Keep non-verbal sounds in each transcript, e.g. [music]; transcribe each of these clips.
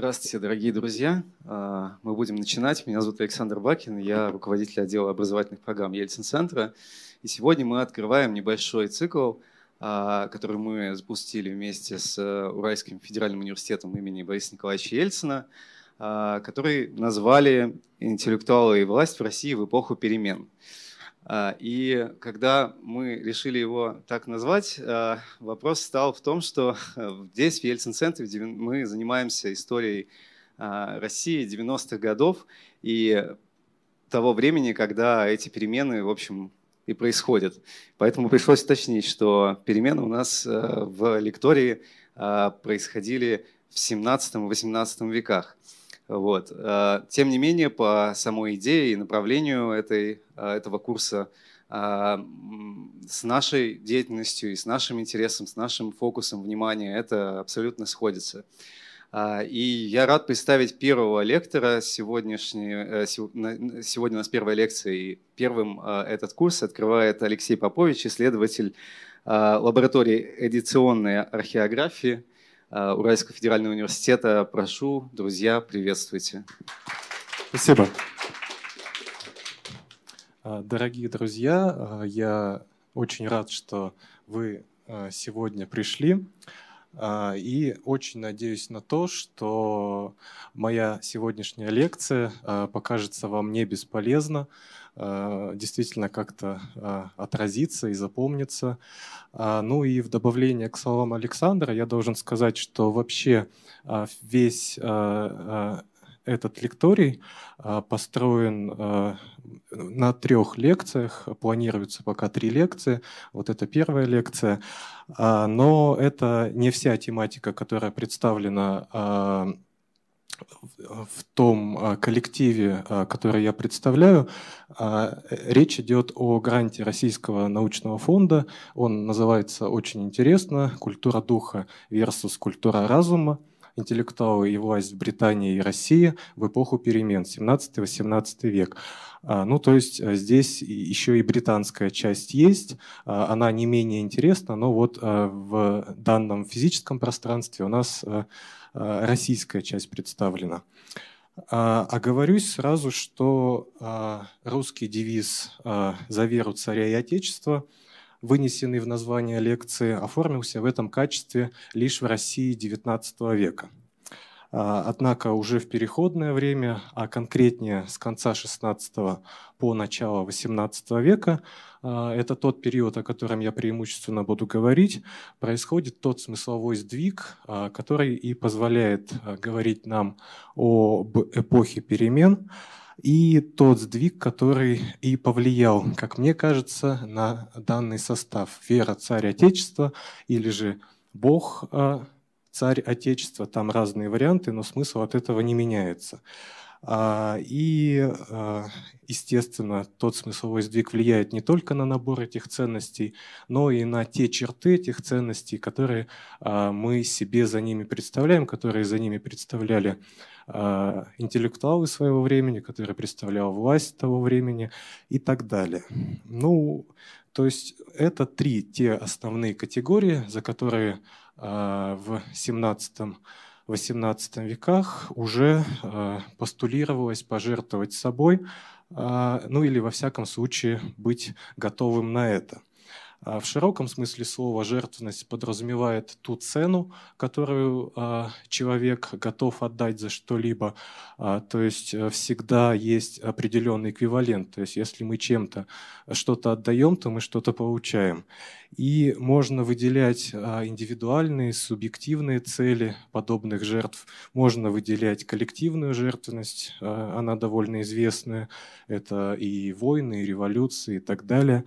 Здравствуйте, дорогие друзья. А, мы будем начинать. Меня зовут Александр Бакин, я руководитель отдела образовательных программ Ельцин-центра. И сегодня мы открываем небольшой цикл, а, который мы запустили вместе с э, Уральским федеральным университетом имени Бориса Николаевича Ельцина, а, который назвали «Интеллектуалы и власть в России в эпоху перемен». А, и когда мы решили его так назвать, а, вопрос стал в том, что здесь, в Ельцин-центре, мы занимаемся историей а, России 90-х годов и того времени, когда эти перемены, в общем, и происходят. Поэтому пришлось уточнить, что перемены у нас в лектории происходили в 17-18 веках. Вот. Э, тем не менее, по самой идее и направлению этой, э, этого курса э, с нашей деятельностью и с нашим интересом, с нашим фокусом внимания это абсолютно сходится. И я рад представить первого лектора сегодняшней, сегодня у нас первая лекция, и первым этот курс открывает Алексей Попович, исследователь лаборатории эдиционной археографии Уральского федерального университета. Прошу, друзья, приветствуйте. Спасибо. А, дорогие друзья, а, я очень рад, что вы сегодня пришли. И очень надеюсь на то, что моя сегодняшняя лекция покажется вам не бесполезна, Э, действительно как-то э, отразится и запомнится. А, ну и в добавление к словам Александра я должен сказать, что вообще э, весь этот лекторий построен на трех лекциях, планируется пока три лекции, вот это первая лекция, а, но это не вся тематика, которая представлена в том а, коллективе, а, который я представляю, а, речь идет о гранте Российского научного фонда. Он называется очень интересно «Культура духа versus культура разума. Интеллектуалы и власть в Британии и России в эпоху перемен 17-18 век». Ну, то есть здесь еще и британская часть есть, она не менее интересна, но вот в данном физическом пространстве у нас Э, российская часть представлена. А, оговорюсь сразу, что а, русский девиз а, «За веру царя и отечества», вынесенный в название лекции, оформился в этом качестве лишь в России XIX века. Однако уже в переходное время, а конкретнее с конца XVI по начало XVIII века, а, это тот период, о котором я преимущественно буду говорить, происходит тот смысловой сдвиг, а, который и позволяет а, говорить нам об эпохе перемен, и тот сдвиг, который и повлиял, как мне кажется, на данный состав. «Вера, царь, отечество» или же «Бог, царь, отечество». Там разные варианты, но смысл от этого не меняется. А, и, а, естественно, тот смысловой сдвиг влияет не только на набор этих ценностей, но и на те черты этих ценностей, которые а, мы себе за ними представляем, которые за ними представляли интеллектуалы своего времени, которые представляла власть того времени и так далее. Ну, то есть это три те основные категории, за которые в 17 XVIII веках уже э, постулировалось пожертвовать собой, э, ну или во всяком случае быть готовым на это. А в широком смысле слова жертвенность подразумевает ту цену, которую а, человек готов отдать за что-либо. А, то есть э, всегда есть определенный эквивалент. То есть если мы чем-то что-то отдаем, то мы что-то получаем. И можно выделять индивидуальные, субъективные цели подобных жертв. Можно выделять коллективную жертвенность, она довольно известная. Это и войны, и революции, и так далее.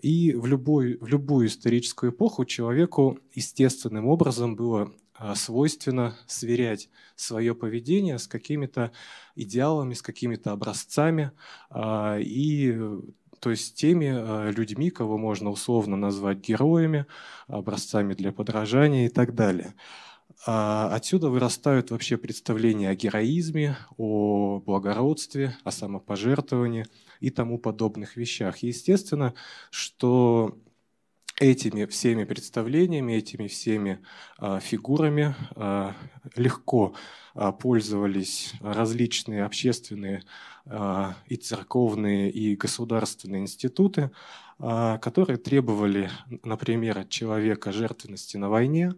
И в, любой, в любую историческую эпоху человеку естественным образом было а, свойственно сверять свое поведение с какими-то идеалами, с какими-то образцами, а, и то есть теми а, людьми, кого можно условно назвать героями, образцами для подражания и так далее. Отсюда вырастают вообще представления о героизме, о благородстве, о самопожертвовании – и тому подобных вещах. естественно, что этими всеми представлениями, этими всеми а, фигурами а, легко а, пользовались различные общественные и церковные, и государственные институты, которые требовали, например, от человека жертвенности на войне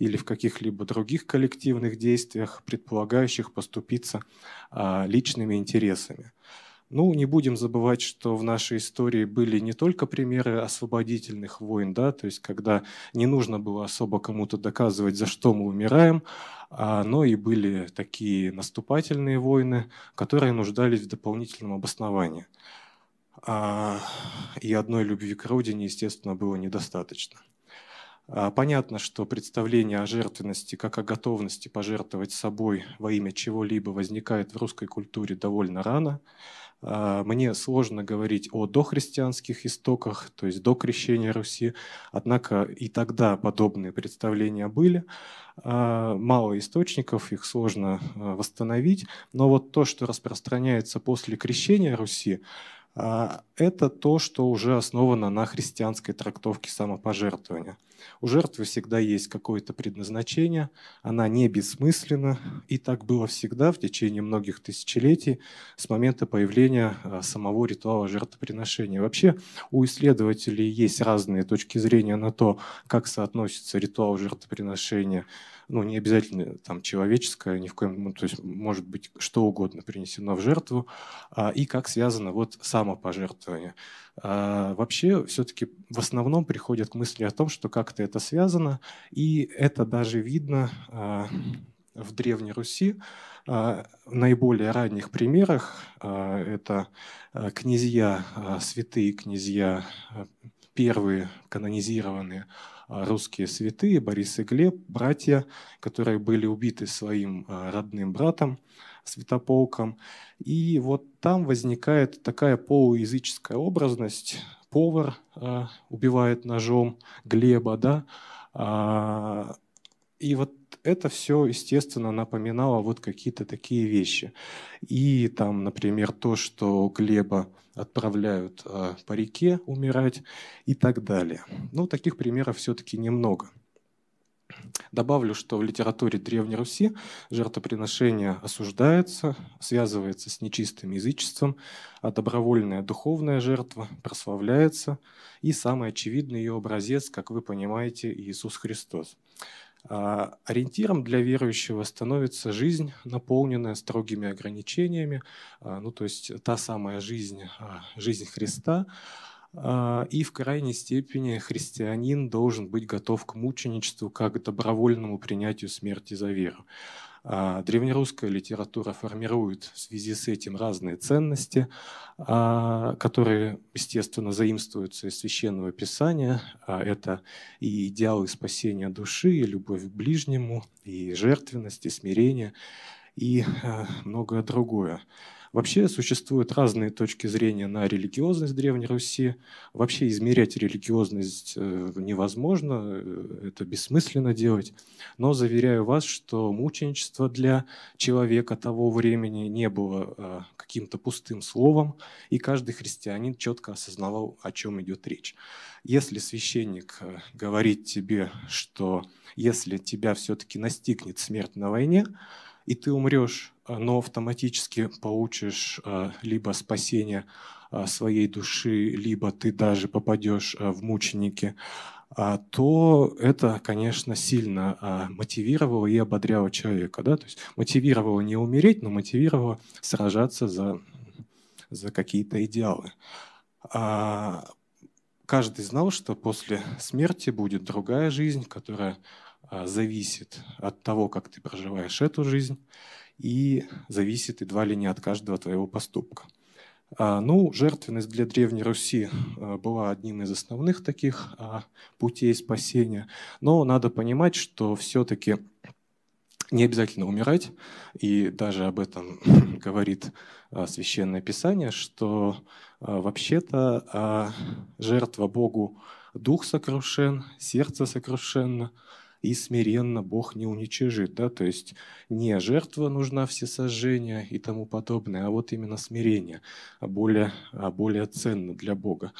или в каких-либо других коллективных действиях, предполагающих поступиться личными интересами. Ну, не будем забывать, что в нашей истории были не только примеры освободительных войн, да, то есть когда не нужно было особо кому-то доказывать, за что мы умираем, а, но и были такие наступательные войны, которые нуждались в дополнительном обосновании. А, и одной любви к родине, естественно, было недостаточно. А, понятно, что представление о жертвенности как о готовности пожертвовать собой во имя чего-либо возникает в русской культуре довольно рано. А, мне сложно говорить о дохристианских истоках, то есть до крещения Руси, однако и тогда подобные представления были. А, мало источников, их сложно а, восстановить, но вот то, что распространяется после крещения Руси, это то, что уже основано на христианской трактовке самопожертвования. У жертвы всегда есть какое-то предназначение, она не бессмысленна, и так было всегда в течение многих тысячелетий с момента появления а, самого ритуала жертвоприношения. Вообще у исследователей есть разные точки зрения на то, как соотносится ритуал жертвоприношения ну, не обязательно там человеческое, ни в коем, ну, то есть может быть что угодно принесено в жертву, а, и как связано вот самопожертвование. А, вообще все-таки в основном приходят к мысли о том, что как-то это связано, и это даже видно а, в Древней Руси. А, наиболее ранних примерах это князья, святые князья, первые канонизированные а, русские святые, Борис и Глеб, братья, которые были убиты своим а, родным братом, святополком. И вот там возникает такая полуязыческая образность. Повар а, убивает ножом Глеба, да, и вот это все, естественно, напоминало вот какие-то такие вещи. И там, например, то, что Глеба отправляют э, по реке умирать и так далее. Ну, таких примеров все-таки немного. Добавлю, что в литературе Древней Руси жертвоприношение осуждается, связывается с нечистым язычеством, а добровольная духовная жертва прославляется, и самый очевидный ее образец, как вы понимаете, Иисус Христос. А, ориентиром для верующего становится жизнь, наполненная строгими ограничениями, а, ну то есть та самая жизнь, а, жизнь Христа, и в крайней степени христианин должен быть готов к мученичеству как к добровольному принятию смерти за веру. А, древнерусская литература формирует в связи с этим разные ценности, а, которые, естественно, заимствуются из священного писания. А, это и идеалы спасения души, и любовь к ближнему, и жертвенность, и смирение, и многое другое. Вообще существуют разные точки зрения на религиозность Древней Руси. Вообще измерять религиозность э, невозможно, э, это бессмысленно делать. Но заверяю вас, что мученичество для человека того времени не было э, каким-то пустым словом, и каждый христианин четко осознавал, о чем идет речь. Если священник говорит тебе, что если тебя все-таки настигнет смерть на войне, и ты умрешь, а, но автоматически получишь а, либо спасение а, своей души, либо ты даже попадешь в мученики, то это, конечно, сильно мотивировало и ободряло человека. Да? То есть мотивировало не умереть, но мотивировало сражаться за, за какие-то идеалы. Каждый знал, что после смерти будет другая жизнь, которая а, зависит от того, как ты проживаешь эту жизнь, и зависит едва ли не от каждого твоего поступка. А, ну, жертвенность для Древней Руси а, была одним из основных таких путей спасения, но надо понимать, что все-таки не обязательно умирать, и даже об этом [clears throat] говорит Священное Писание, что вообще-то жертва Богу дух сокрушен, сердце сокрушенно – и смиренно Бог не уничижит. Да? То есть не жертва нужна всесожжение и тому подобное, а вот именно смирение более, более ценно для Бога.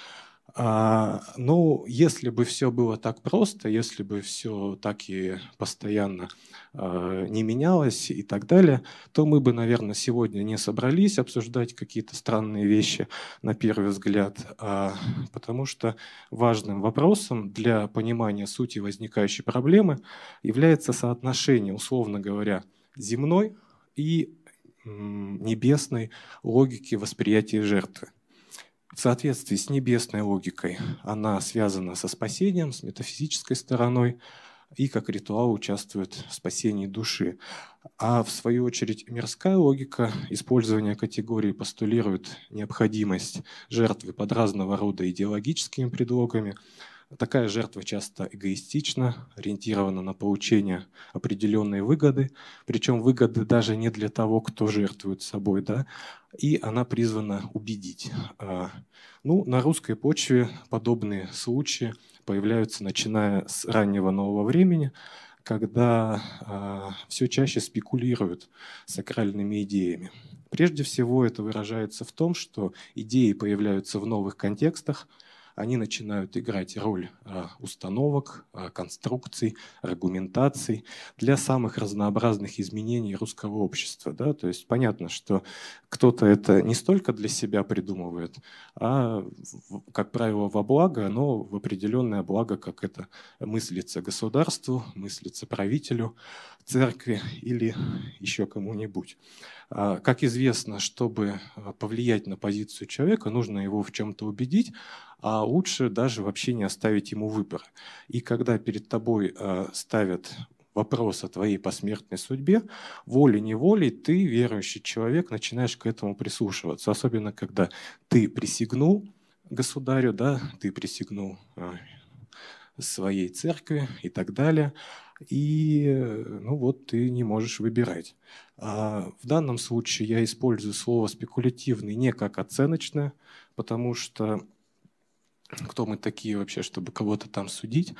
А, ну, если бы все было так просто, если бы все так и постоянно а, не менялось и так далее, то мы бы, наверное, сегодня не собрались обсуждать какие-то странные вещи на первый взгляд, а, потому что важным вопросом для понимания сути возникающей проблемы является соотношение, условно говоря, земной и небесной логики восприятия жертвы. В соответствии с небесной логикой она связана со спасением, с метафизической стороной, и как ритуал участвует в спасении души. А в свою очередь мирская логика использования категории постулирует необходимость жертвы под разного рода идеологическими предлогами, Такая жертва часто эгоистична, ориентирована на получение определенной выгоды, причем выгоды даже не для того, кто жертвует собой, да, и она призвана убедить. А, ну, на русской почве подобные случаи появляются начиная с раннего нового времени, когда а, все чаще спекулируют сакральными идеями. Прежде всего это выражается в том, что идеи появляются в новых контекстах – они начинают играть роль а, установок, а, конструкций, аргументаций для самых разнообразных изменений русского общества. Да? То есть понятно, что кто-то это не столько для себя придумывает, а, как правило, во благо, но в определенное благо, как это мыслится государству, мыслится правителю, церкви или еще кому-нибудь. Как известно, чтобы повлиять на позицию человека, нужно его в чем-то убедить, а лучше даже вообще не оставить ему выбора. И когда перед тобой э, ставят вопрос о твоей посмертной судьбе, волей-неволей ты, верующий человек, начинаешь к этому прислушиваться. Особенно, когда ты присягнул государю, да, ты присягнул э, своей церкви и так далее. И ну вот ты не можешь выбирать. А в данном случае я использую слово спекулятивный не как оценочное, потому что кто мы такие вообще, чтобы кого-то там судить,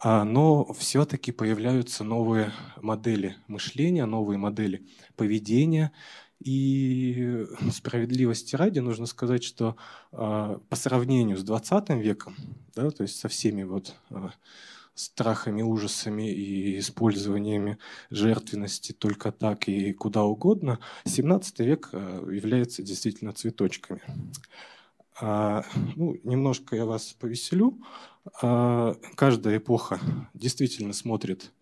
а, но все-таки появляются новые модели мышления, новые модели поведения, и справедливости ради нужно сказать, что а, по сравнению с 20 веком, да, то есть со всеми вот а, страхами, ужасами и использованиями жертвенности только так и куда угодно, 17 век является действительно цветочками. А, ну, немножко я вас повеселю. А, каждая эпоха действительно смотрит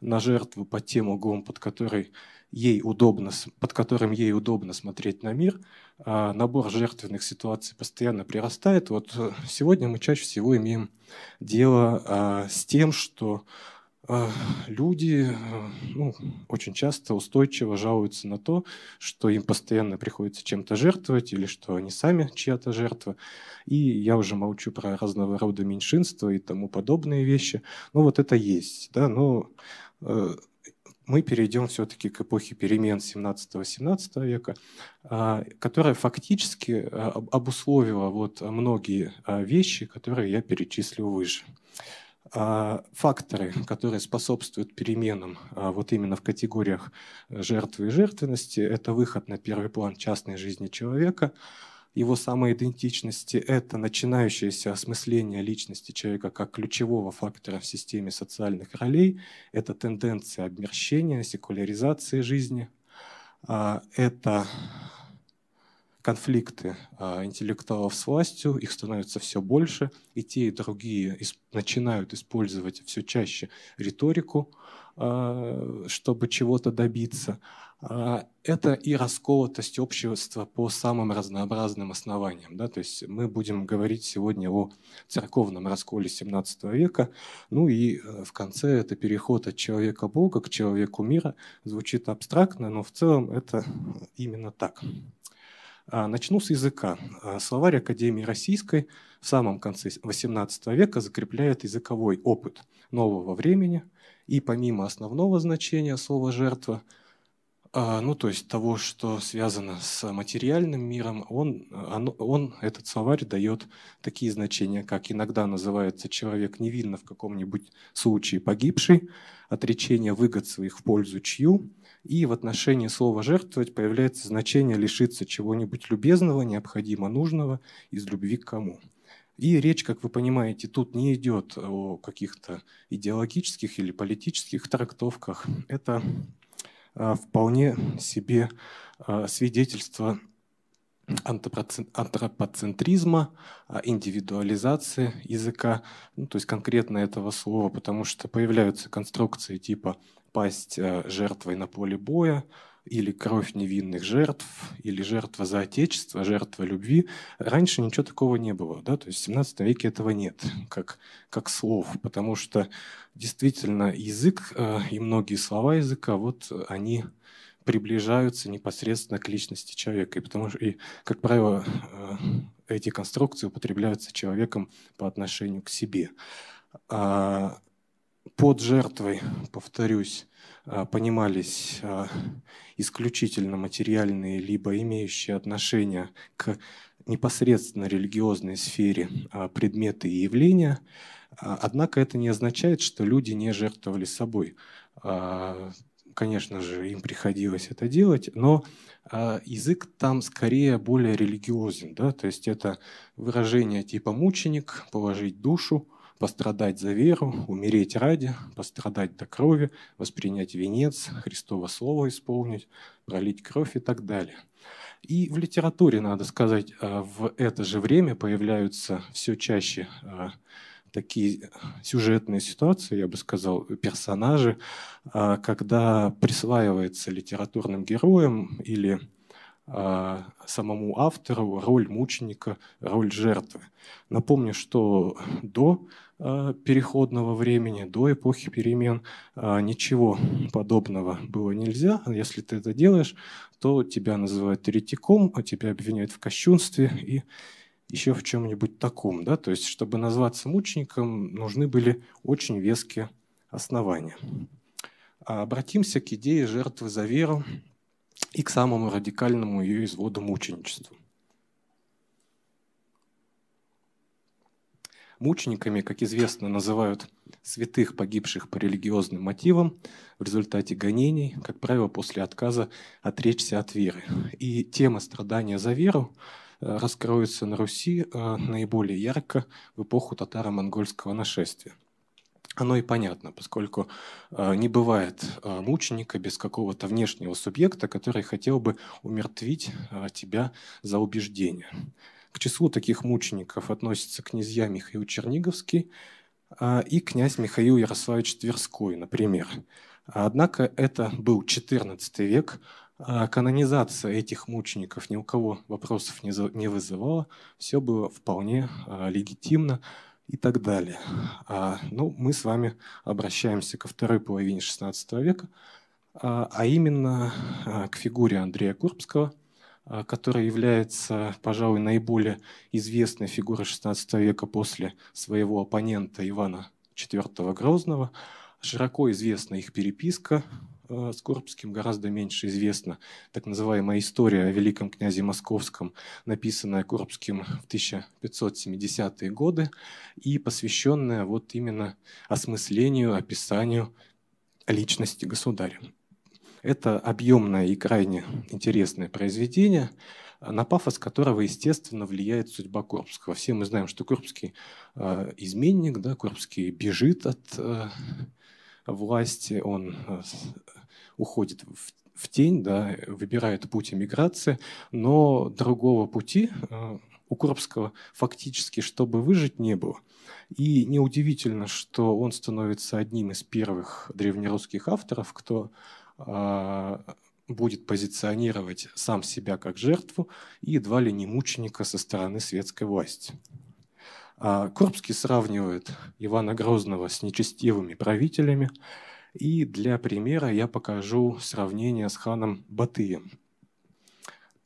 на жертву по тем углом, под, которой ей удобно, под которым ей удобно смотреть на мир. А, набор жертвенных ситуаций постоянно прирастает. Вот э, сегодня мы чаще всего имеем дело с тем, что люди э, ну, очень часто устойчиво жалуются на то, что им постоянно приходится чем-то жертвовать или что они сами чья-то жертва. И я уже молчу про разного рода меньшинства и тому подобные вещи. Ну вот это есть. Да? Но э, мы перейдем все-таки к эпохе перемен 17-18 века, а, которая фактически а, обусловила вот многие вещи, которые я перечислил выше. А, факторы, которые способствуют переменам а, вот именно в категориях жертвы и жертвенности, это выход на первый план частной жизни человека, его самоидентичности, это начинающееся осмысление личности человека как ключевого фактора в системе социальных ролей, это тенденция обмерщения, секуляризации жизни, а, это конфликты а, интеллектуалов с властью, их становится все больше, и те, и другие начинают использовать все чаще риторику, а, чтобы чего-то добиться. А, это и расколотость общества по самым разнообразным основаниям. Да? То есть мы будем говорить сегодня о церковном расколе 17 века. Ну и э, в конце это переход от человека Бога к человеку мира. Звучит абстрактно, но в целом это именно так. А, начну с языка. А, словарь Академии Российской в самом конце XVIII века закрепляет языковой опыт нового времени, и помимо основного значения слова «жертва», а, ну, то есть того, что связано с материальным миром, он, он, он, этот словарь дает такие значения, как иногда называется человек невинно в каком-нибудь случае погибший, отречение выгод своих в пользу чью, и в отношении слова «жертвовать» появляется значение лишиться чего-нибудь любезного, необходимо нужного из любви к кому. И речь, как вы понимаете, тут не идет о каких-то идеологических или политических трактовках. Это а, вполне себе а, свидетельство антропоцентризма, а, индивидуализации языка, ну, то есть конкретно этого слова, потому что появляются конструкции типа «пасть жертвой на поле боя», или кровь невинных жертв, или жертва за отечество, жертва любви. Раньше ничего такого не было, да, то есть в 17 веке этого нет, как, как слов, потому что действительно язык э, и многие слова языка, вот они приближаются непосредственно к личности человека, и потому что, и, как правило, э, эти конструкции употребляются человеком по отношению к себе. А под жертвой, повторюсь, а, понимались а, исключительно материальные, либо имеющие отношение к непосредственно религиозной сфере а, предметы и явления. Однако это не означает, что люди не жертвовали собой. Конечно же, им приходилось это делать, но язык там скорее более религиозен. Да? То есть это выражение типа мученик, положить душу, пострадать за веру, умереть ради, пострадать до крови, воспринять венец, Христово Слово исполнить, пролить кровь и так далее. И в литературе, надо сказать, а, в это же время появляются все чаще а, такие сюжетные ситуации, я бы сказал, персонажи, а, когда присваивается литературным героям или самому автору роль мученика, роль жертвы. Напомню, что до Э, переходного времени, до эпохи перемен, э, ничего подобного было нельзя. Если ты это делаешь, то тебя называют еретиком, а тебя обвиняют в кощунстве и еще в чем-нибудь таком. Да? То есть, чтобы назваться мучеником, нужны были очень веские основания. А обратимся к идее жертвы за веру и к самому радикальному ее изводу мученичеству. Мучениками, как известно, называют святых, погибших по религиозным мотивам в результате гонений, как правило, после отказа отречься от веры. И тема страдания за веру э, раскроется на Руси э, наиболее ярко в эпоху татаро-монгольского нашествия. Оно и понятно, поскольку э, не бывает мученика без какого-то внешнего субъекта, который хотел бы умертвить тебя за убеждение. К числу таких мучеников относятся князья Михаил Черниговский и князь Михаил Ярославич Тверской, например. Однако это был XIV век, канонизация этих мучеников ни у кого вопросов не вызывала, все было вполне легитимно и так далее. Ну, мы с вами обращаемся ко второй половине XVI века, а именно к фигуре Андрея Курбского – а, которая является, пожалуй, наиболее известной фигурой XVI века после своего оппонента Ивана IV Грозного. Широко известна их переписка а, с Курбским, гораздо меньше известна так называемая история о великом князе Московском, написанная Курбским в 1570-е годы и посвященная вот именно осмыслению, описанию личности государя. Это объемное и крайне интересное произведение, на пафос которого, естественно, влияет судьба Курбского. Все мы знаем, что Курбский э, изменник, да, Курбский бежит от э, власти, он э, уходит в, в тень, да, выбирает путь эмиграции, но другого пути э, у Курбского фактически, чтобы выжить, не было. И неудивительно, что он становится одним из первых древнерусских авторов, кто а, будет позиционировать сам себя как жертву и едва ли не мученика со стороны светской власти. А, Курбский сравнивает Ивана Грозного с нечестивыми правителями, и для примера я покажу сравнение с ханом Батыем –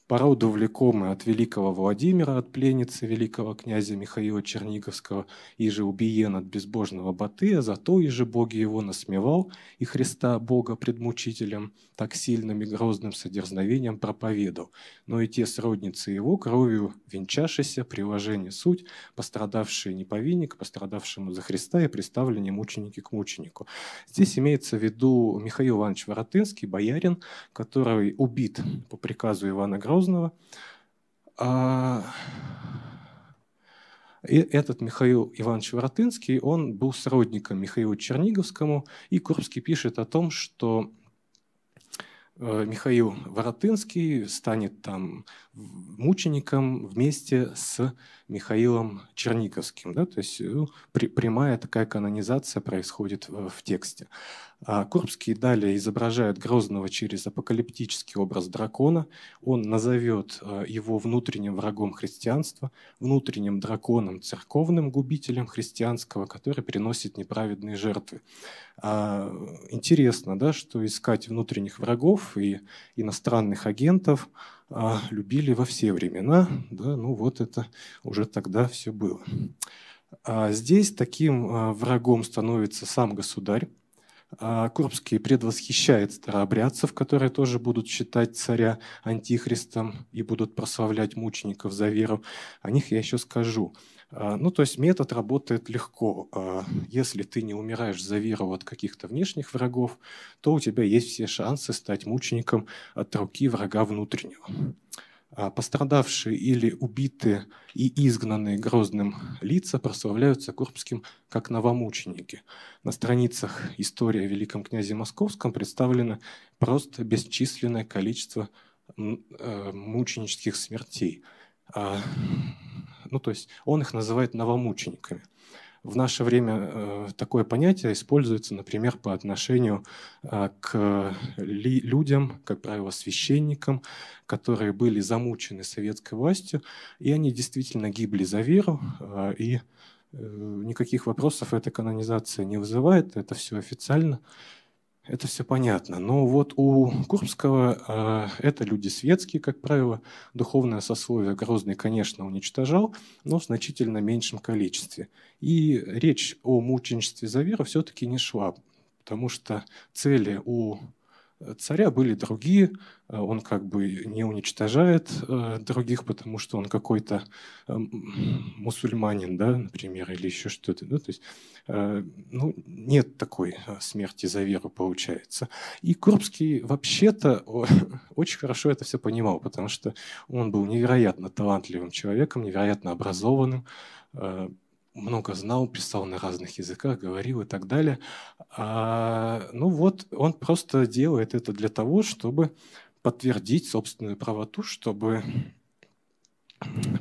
Породу влекомы от великого Владимира, от пленницы великого князя Михаила Черниговского, и же убиен от безбожного Батыя, зато и же боги его насмевал, и Христа Бога предмучителем так сильным и грозным содерзновением проповедал. Но и те сродницы его, кровью венчашися, приложение суть, пострадавшие не по вине, к пострадавшему за Христа и представлены мученики к мученику. Здесь имеется в виду Михаил Иванович Воротынский, боярин, который убит по приказу Ивана Грозного. А, И этот Михаил Иванович Воротынский, он был сродником Михаилу Черниговскому, и Курбский пишет о том, что Михаил Воротынский станет там мучеником вместе с Михаилом Черниковским. Да? То есть ну, прямая такая канонизация происходит в тексте. А Курбский далее изображает Грозного через апокалиптический образ дракона. Он назовет э, его внутренним врагом христианства, внутренним драконом, церковным губителем христианского, который приносит неправедные жертвы. А, интересно, да, что искать внутренних врагов и иностранных агентов а, любили во все времена. Да, ну вот это уже тогда все было. Здесь таким а, врагом становится сам государь, Курбский предвосхищает старообрядцев, которые тоже будут считать царя антихристом и будут прославлять мучеников за веру. О них я еще скажу. А, ну, то есть метод работает легко. А, если ты не умираешь за веру от каких-то внешних врагов, то у тебя есть все шансы стать мучеником от руки врага внутреннего. А пострадавшие или убитые и изгнанные Грозным лица прославляются Курбским как новомученики. На страницах истории о великом князе Московском представлено просто бесчисленное количество э, мученических смертей. А, ну, то есть он их называет новомучениками. В наше время э, такое понятие используется, например, по отношению э, к людям, как правило, священникам, которые были замучены советской властью, и они действительно гибли за веру, э, и никаких вопросов эта канонизация не вызывает, это все официально. Это все понятно. Но вот у Курбского э, это люди светские, как правило. Духовное сословие Грозный, конечно, уничтожал, но в значительно меньшем количестве. И речь о мученичестве за веру все-таки не шла, потому что цели у царя были другие, э, он как бы не уничтожает э, других, потому что он какой-то э, мусульманин, да, например, или еще что-то. Да? То есть ну, нет такой смерти за веру, получается. И Курбский вообще-то [laughs] очень хорошо это все понимал, потому что он был невероятно талантливым человеком, невероятно образованным, много знал, писал на разных языках, говорил и так далее. А, ну вот, он просто делает это для того, чтобы подтвердить собственную правоту, чтобы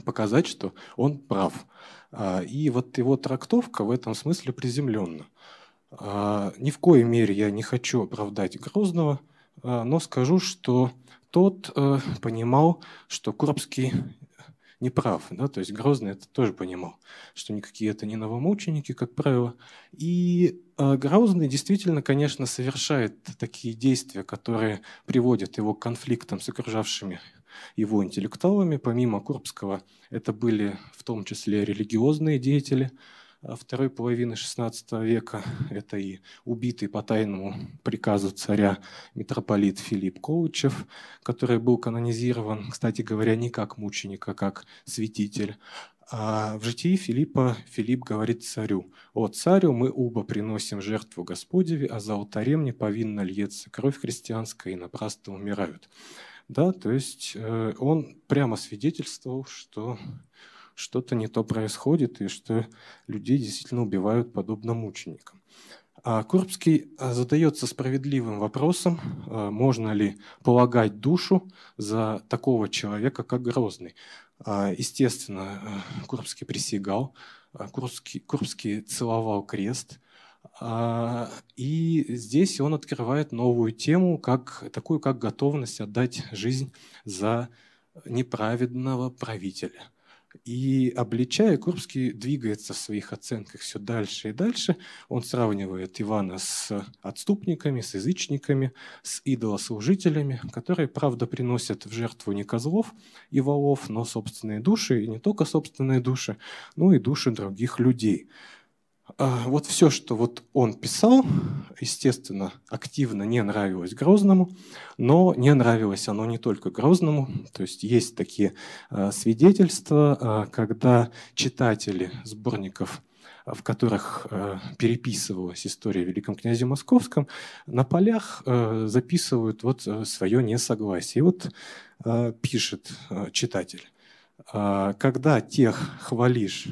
показать, что он прав. А, и вот его трактовка в этом смысле приземленна. А, ни в коей мере я не хочу оправдать Грозного, а, но скажу, что тот э, понимал, что Куропский не прав. Да? То есть Грозный это тоже понимал, что никакие это не новомученики, как правило. И э, Грозный действительно, конечно, совершает такие действия, которые приводят его к конфликтам с окружавшими его интеллектуалами. Помимо Курбского, это были в том числе религиозные деятели – второй половины XVI века. Это и убитый по тайному приказу царя митрополит Филипп Коучев, который был канонизирован, кстати говоря, не как мученик, а как святитель. А в житии Филиппа Филипп говорит царю, «О царю, мы оба приносим жертву Господеве, а за алтарем не повинна льется кровь христианская, и напрасно умирают». Да, то есть э, он прямо свидетельствовал, что что-то не то происходит, и что людей действительно убивают подобно мученикам. А Курбский а, задается справедливым вопросом, а, можно ли полагать душу за такого человека, как Грозный. Естественно, Курбский присягал, Курбский, Курбский целовал крест, и здесь он открывает новую тему, как, такую как готовность отдать жизнь за неправедного правителя – и обличая, Курбский двигается в своих оценках все дальше и дальше. Он сравнивает Ивана с отступниками, с язычниками, с идолослужителями, которые, правда, приносят в жертву не козлов и волов, но собственные души, и не только собственные души, но и души других людей. А, вот все, что вот он писал, естественно, активно не нравилось Грозному, но не нравилось оно не только Грозному. То есть есть такие а, свидетельства, а, когда читатели сборников в которых переписывалась история о Великом князе Московском, на полях записывают вот свое несогласие. И вот пишет читатель, когда тех хвалишь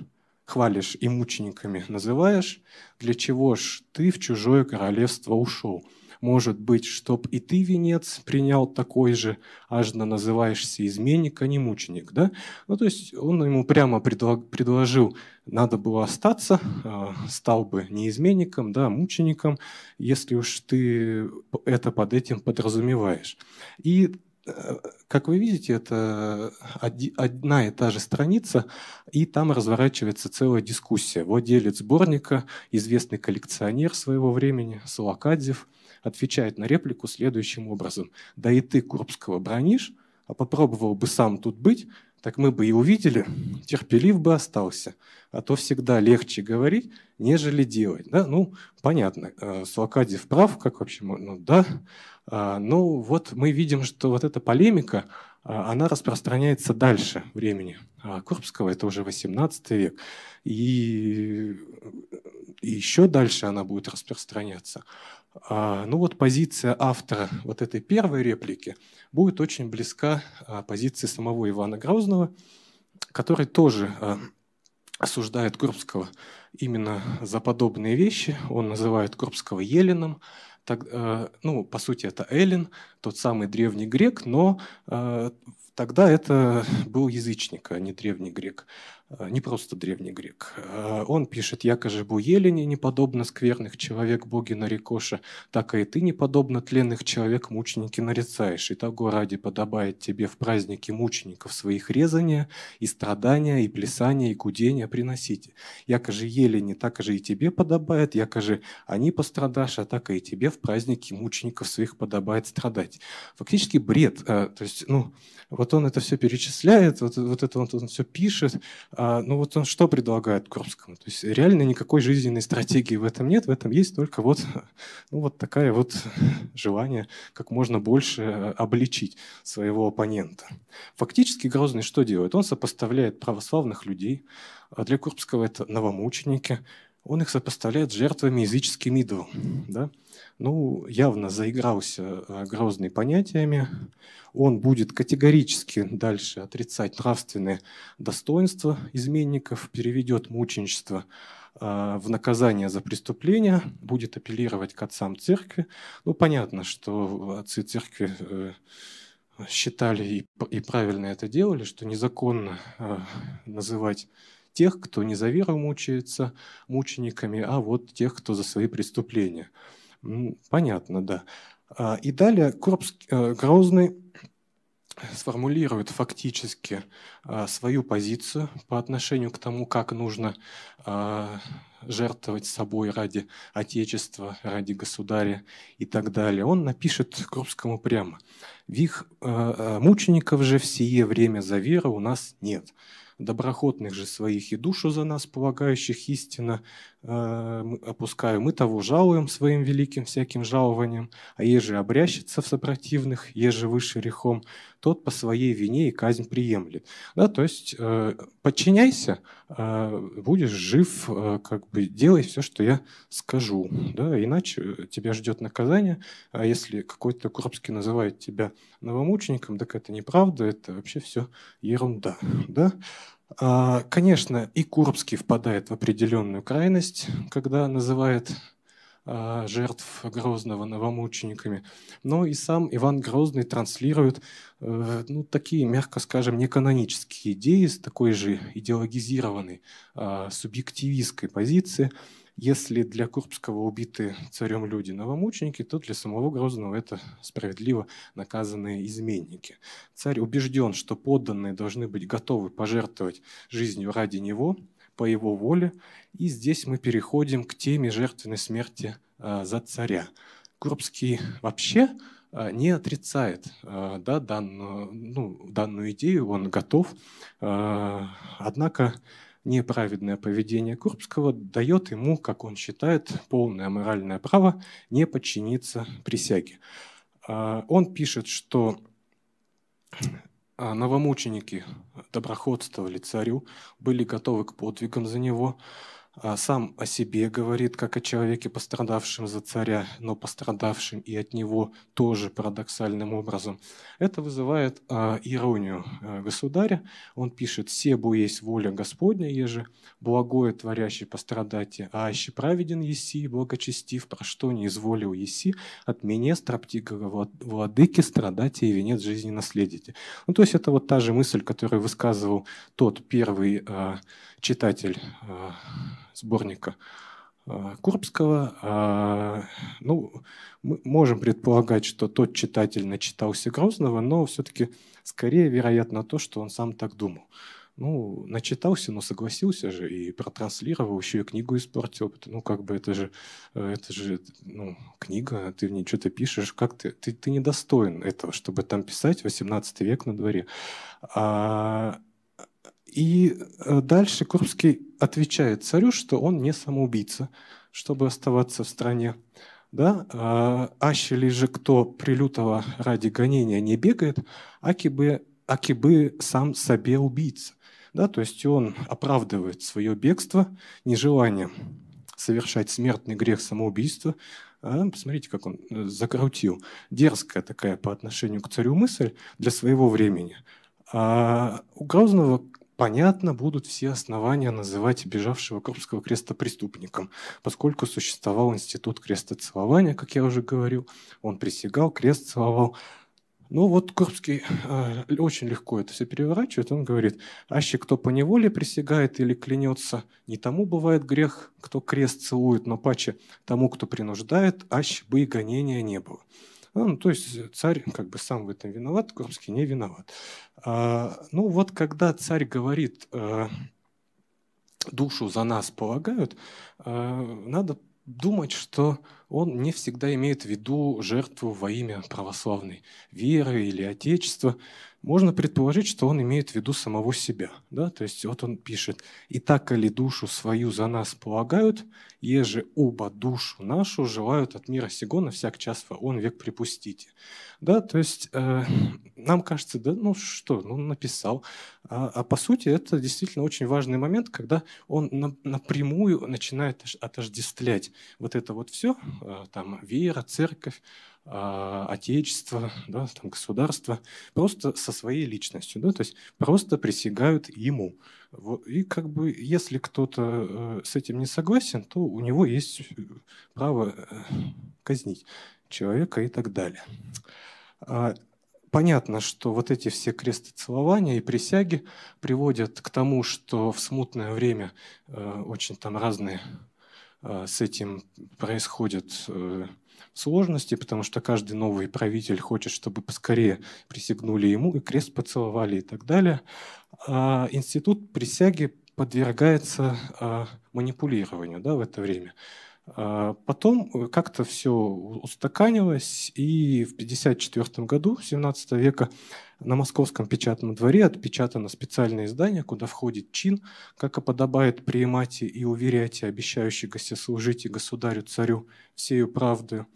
хвалишь и мучениками называешь, для чего ж ты в чужое королевство ушел? Может быть, чтоб и ты венец принял такой же, аж называешься изменник, а не мученик, да? Ну, то есть он ему прямо предложил, надо было остаться, а, стал бы не изменником, да, а мучеником, если уж ты это под этим подразумеваешь. И как вы видите, это одна и та же страница, и там разворачивается целая дискуссия. Владелец сборника, известный коллекционер своего времени, Салакадзев, отвечает на реплику следующим образом. «Да и ты Курбского бронишь, а попробовал бы сам тут быть, так мы бы и увидели, терпелив бы остался. А то всегда легче говорить, нежели делать. Да? Ну, понятно, э, Салакадзев прав, как вообще, ну да, ну вот мы видим, что вот эта полемика, а, она распространяется дальше времени. А Курбского это уже 18 век. И еще дальше она будет распространяться. Ну вот позиция автора вот этой первой реплики будет очень близка позиции самого Ивана Грозного, который тоже осуждает Курбского именно за подобные вещи. Он называет Курбского Еленом, так, э, ну, по сути, это Эллин, тот самый древний грек, но э, тогда это был язычник, а не древний грек. Э, не просто древний грек. Э, он пишет, «Яко же бу елени, неподобно скверных человек боги нарекоша, так и ты неподобно тленных человек мученики нарицаешь, и того ради подобает тебе в празднике мучеников своих резания, и страдания, и плясания, и гудения приносите. Яко же елени, так же и тебе подобает, яко же они пострадашь, а так и тебе в празднике мучеников своих подобает страдать». Фактически бред. Э, то есть, ну, вот он это все перечисляет, вот, вот это вот он все пишет, ну вот он что предлагает Курбскому? То есть реально никакой жизненной стратегии в этом нет, в этом есть только вот, [laughs] ну, вот такая вот [laughs] желание как можно больше обличить своего оппонента. Фактически Грозный что делает? Он сопоставляет православных людей, а для Курбского это новомученики, он их сопоставляет с жертвами языческим идолом. Да? Ну, явно заигрался э, Грозный понятиями. Он будет категорически дальше отрицать нравственные достоинства изменников, переведет мученичество э, в наказание за преступление, будет апеллировать к отцам церкви. Ну, понятно, что отцы церкви э, считали и правильно это делали, что незаконно называть тех, кто не за веру мучается мучениками, а вот тех, кто за свои преступления. Понятно, да. А, и далее Курбский, э, Грозный сформулирует фактически а, свою позицию по отношению к тому, как нужно а, жертвовать собой ради Отечества, ради государя и так далее. Он напишет Крупскому прямо. «Вих мучеников же в сие время за веру у нас нет доброхотных же своих и душу за нас, полагающих истинно, э, опускаю. Мы того жалуем своим великим всяким жалованием, а еже обрящется в сопротивных, еже выше грехом, тот по своей вине и казнь приемлет. Да, то есть э, подчиняйся, э, будешь жив, э, как бы делай все, что я скажу, да, иначе тебя ждет наказание. А если какой-то Куропский называет тебя новомучеником, так это неправда, это вообще все ерунда, да. А, конечно, и Курбский впадает в определенную крайность, когда называет а, жертв Грозного новомучениками, но и сам Иван Грозный транслирует э, ну, такие, мягко скажем, неканонические идеи с такой же идеологизированной а, субъективистской позиции – если для Курбского убиты царем люди новомученики, то для самого Грозного это справедливо наказанные изменники. Царь убежден, что подданные должны быть готовы пожертвовать жизнью ради него, по его воле. И здесь мы переходим к теме жертвенной смерти а, за царя. Курбский вообще а, не отрицает а, да, данную, ну, данную идею, он готов. Однако неправедное поведение Курбского дает ему, как он считает, полное моральное право не подчиниться присяге. А, он пишет, что а, новомученики доброходствовали царю, были готовы к подвигам за него, сам о себе говорит, как о человеке, пострадавшем за царя, но пострадавшим и от него тоже парадоксальным образом. Это вызывает а, иронию а, государя. Он пишет «Себу есть воля Господня, еже благое творящий пострадати, а аще праведен еси, благочестив, про что не изволил еси, от меня строптигого владыки страдати и венец жизни наследите». Ну, то есть это вот та же мысль, которую высказывал тот первый а, читатель а, сборника а, Курбского. А, ну, мы можем предполагать, что тот читатель начитался Грозного, но все-таки скорее вероятно то, что он сам так думал. Ну, начитался, но согласился же и протранслировал, еще и книгу испортил. Ну, как бы это же, это же ну, книга, ты в ней что-то пишешь, как ты, ты, ты недостоин этого, чтобы там писать 18 век на дворе. А, и э, дальше Курбский отвечает царю, что он не самоубийца, чтобы оставаться в стране. Да? А, аще ли же кто прилютого ради гонения не бегает, аки бы, аки бы сам себе убийца. Да? То есть он оправдывает свое бегство нежеланием совершать смертный грех самоубийства. А, посмотрите, как он э, закрутил. Дерзкая такая по отношению к царю мысль для своего времени. А у Грозного понятно, будут все основания называть бежавшего Крупского креста преступником, поскольку существовал институт крестоцелования, как я уже говорил, он присягал, крест целовал. Ну вот Курбский э, очень легко это все переворачивает. Он говорит, аще кто по неволе присягает или клянется, не тому бывает грех, кто крест целует, но паче тому, кто принуждает, аще бы и гонения не было. Ну, то есть царь как бы сам в этом виноват, Курбский не виноват. А, ну вот когда царь говорит, а, душу за нас полагают, а, надо думать, что он не всегда имеет в виду жертву во имя православной веры или Отечества можно предположить, что он имеет в виду самого себя. Да? То есть вот он пишет, «И так ли душу свою за нас полагают, еже оба душу нашу желают от мира сего на всяк час он век припустите». Да? То есть э, нам кажется, да ну что, ну написал. А, а по сути это действительно очень важный момент, когда он на, напрямую начинает отождествлять вот это вот все, э, там вера, церковь, отечество, да, там, государство, просто со своей личностью, да, то есть просто присягают ему. И как бы если кто-то э, с этим не согласен, то у него есть э, право э, казнить человека и так далее. А, понятно, что вот эти все крестоцелования и присяги приводят к тому, что в смутное время очень там разные с этим происходят сложности, потому что каждый новый правитель хочет, чтобы поскорее присягнули ему и крест поцеловали и так далее. А институт присяги подвергается а, манипулированию да, в это время. А потом как-то все устаканилось, и в 1954 году, 17 века, на Московском печатном дворе отпечатано специальное издание, куда входит чин, как и подобает приемате и уверяйте обещающегося служить и государю-царю всею правдою,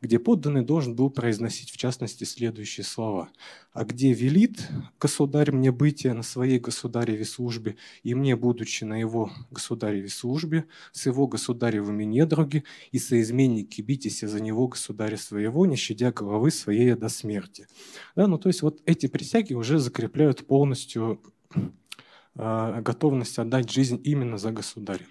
где подданный должен был произносить в частности следующие слова. «А где велит государь мне бытие на своей государеве службе, и мне, будучи на его государеве службе, с его государевыми недруги и соизменники битесь за него государя своего, не щадя головы своей до смерти». Да, ну то есть вот эти присяги уже закрепляют полностью э, готовность отдать жизнь именно за государя.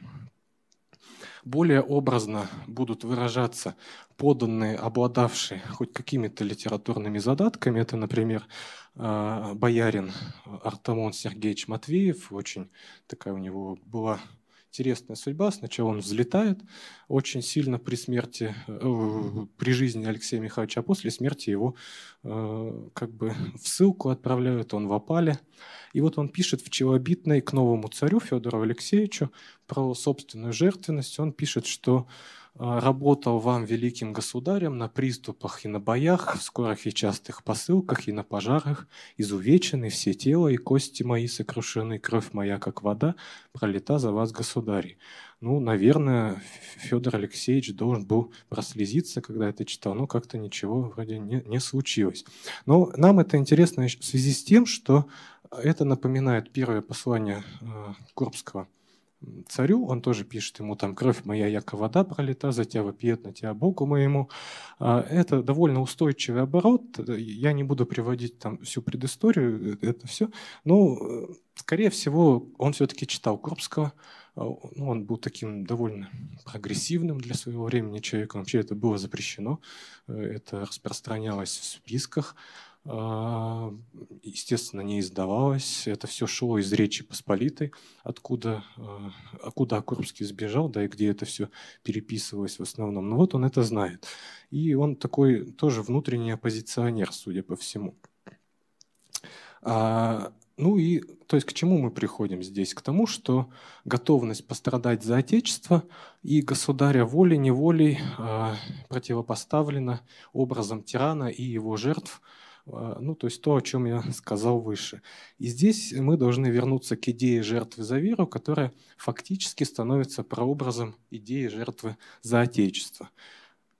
Более образно будут выражаться поданные, обладавшие хоть какими-то литературными задатками. Это, например, э, боярин Артамон Сергеевич Матвеев. Очень такая у него была интересная судьба. Сначала он взлетает очень сильно при смерти, э, при жизни Алексея Михайловича, а после смерти его э, как бы в ссылку отправляют, он в опале. И вот он пишет в челобитной к новому царю Федору Алексеевичу про собственную жертвенность. Он пишет, что работал вам великим государем на приступах и на боях, в скорых и частых посылках и на пожарах, изувечены все тело и кости мои сокрушены, кровь моя, как вода, пролита за вас, государь. Ну, наверное, Федор Алексеевич должен был прослезиться, когда это читал, но как-то ничего вроде не, не случилось. Но нам это интересно в связи с тем, что это напоминает первое послание э, Курбского царю, он тоже пишет ему там «Кровь моя, яко вода пролита, за тебя вопиет на тебя Богу моему». А, это довольно устойчивый оборот. Я не буду приводить там всю предысторию, э, это все. Но, э, скорее всего, он все-таки читал Курбского, а, ну, он был таким довольно прогрессивным для своего времени человеком. Вообще это было запрещено, э, это распространялось в списках. А, естественно, не издавалось. Это все шло из Речи Посполитой, откуда, а, откуда Курбский сбежал, да, и где это все переписывалось в основном. Но вот он это знает. И он такой тоже внутренний оппозиционер, судя по всему. А, ну и, то есть, к чему мы приходим здесь? К тому, что готовность пострадать за Отечество и государя волей-неволей э, противопоставлена образом тирана и его жертв – а, ну, то есть то, о чем я [laughs] сказал выше. И здесь мы должны вернуться к идее жертвы за веру, которая фактически становится прообразом идеи жертвы за Отечество.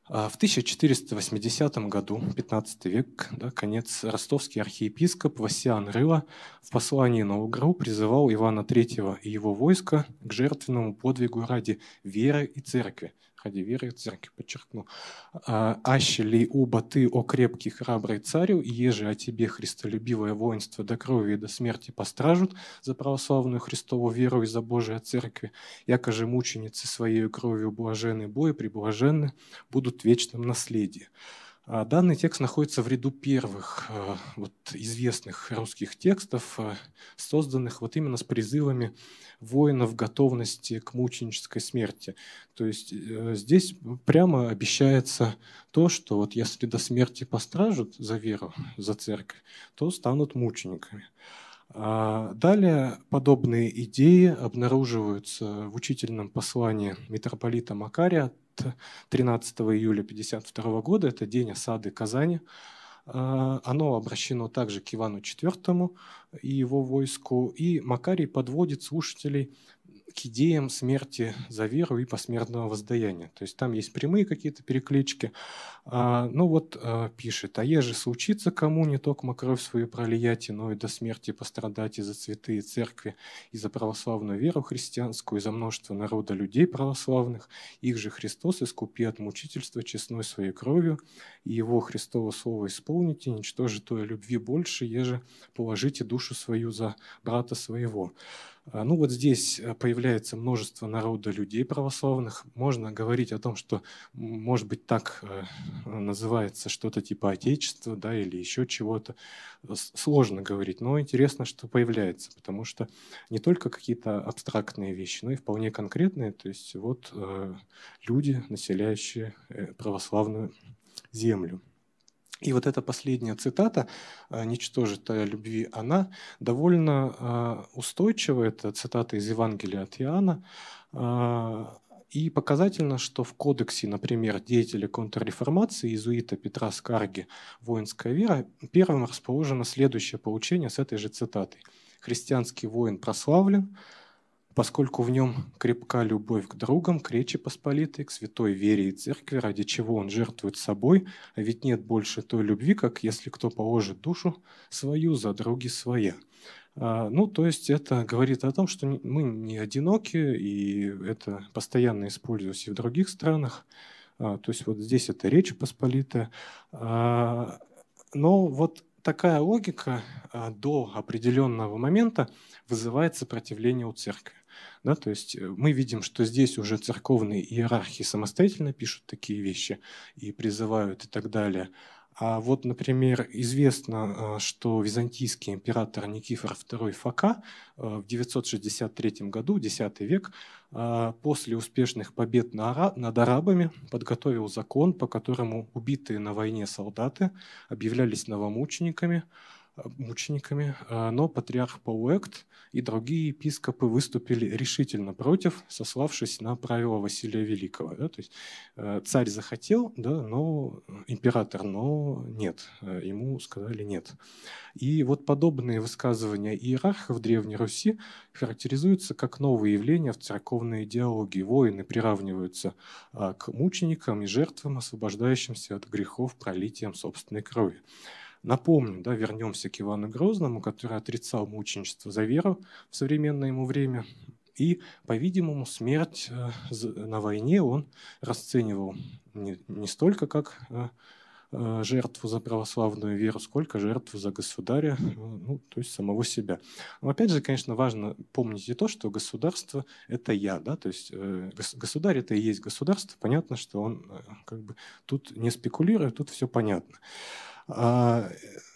А, в 1480 году, 15 век, да, конец, ростовский архиепископ Васиан Рыла в послании на Угру призывал Ивана III и его войско к жертвенному подвигу ради веры и церкви – ради веры церкви, подчеркну. «А, «Аще ли уба ты, о крепкий храбрый царю, еже о тебе христолюбивое воинство до крови и до смерти постражут за православную Христову веру и за Божие церкви, яко же мученицы своей кровью блаженны бои приблаженны будут в вечном наследии». А данный текст находится в ряду первых э, вот, известных русских текстов, э, созданных вот именно с призывами воинов готовности к мученической смерти. То есть э, здесь прямо обещается то, что вот если до смерти постражут за веру, за церковь, то станут мучениками. А далее подобные идеи обнаруживаются в учительном послании митрополита Макария 13 июля 1952 года, это день осады Казани. А, оно обращено также к Ивану IV и его войску, и Макарий подводит слушателей к идеям смерти за веру и посмертного воздаяния. То есть там есть прямые какие-то переклички. А, ну вот а, пишет, «А еже случится кому не только кровь свою пролиять, но и до смерти пострадать и за цветы и церкви, и за православную веру христианскую, и за множество народа людей православных, их же Христос искупи от мучительства честной своей кровью, и его Христово слово исполните, ничтоже той любви больше, еже положите душу свою за брата своего». А, ну вот здесь э, появляется множество народа людей православных. Можно говорить о том, что, может быть, так э, называется что-то типа Отечества да, или еще чего-то. Сложно говорить, но интересно, что появляется, потому что не только какие-то абстрактные вещи, но и вполне конкретные. То есть вот э, люди, населяющие православную землю. И вот эта последняя цитата э, «Ничтожитая любви она» довольно э, устойчивая. Это цитата из Евангелия от Иоанна. Э, и показательно, что в кодексе, например, деятеля контрреформации иезуита Петра Скарги «Воинская вера» первым расположено следующее поучение с этой же цитатой. «Христианский воин прославлен, поскольку в нем крепка любовь к другам, к Речи Посполитой, к святой вере и церкви, ради чего он жертвует собой, а ведь нет больше той любви, как если кто положит душу свою за други своя. А, ну, то есть это говорит о том, что мы не одиноки, и это постоянно используется и в других странах. А, то есть вот здесь это Речь Посполитая. А, но вот такая логика до определенного момента вызывает сопротивление у церкви. Да, то есть э, мы видим, что здесь уже церковные иерархи самостоятельно пишут такие вещи и призывают и так далее. А вот, например, известно, э, что византийский император Никифор II Фока э, в 963 году, X век, после успешных побед над арабами подготовил закон, по которому убитые на войне солдаты объявлялись новомучениками, мучениками, а, но патриарх Пауэкт и другие епископы выступили решительно против, сославшись на правила Василия Великого. Да? То есть э, царь захотел, да, но император, но нет, э, ему сказали нет. И вот подобные высказывания иерархов Древней Руси характеризуются как новые явления в церковной идеологии. Воины приравниваются а, к мученикам и жертвам, освобождающимся от грехов пролитием собственной крови. Напомню, да, вернемся к Ивану Грозному, который отрицал мученичество за веру в современное ему время. И, по-видимому, смерть э, на войне он расценивал не, не столько как э, э, жертву за православную веру, сколько жертву за государя, ну, то есть самого себя. Но опять же, конечно, важно помнить и то, что государство – это я, да, то есть государь – это и есть государство, понятно, что он как бы тут не спекулирует, тут все понятно. А,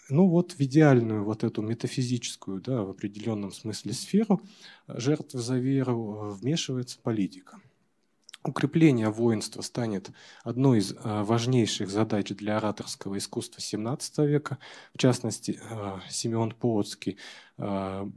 ну вот в идеальную вот эту метафизическую, да, в определенном смысле сферу жертвы за веру вмешивается политика. Укрепление воинства станет одной из а, важнейших задач для ораторского искусства XVII века. В частности, Симеон Полоцкий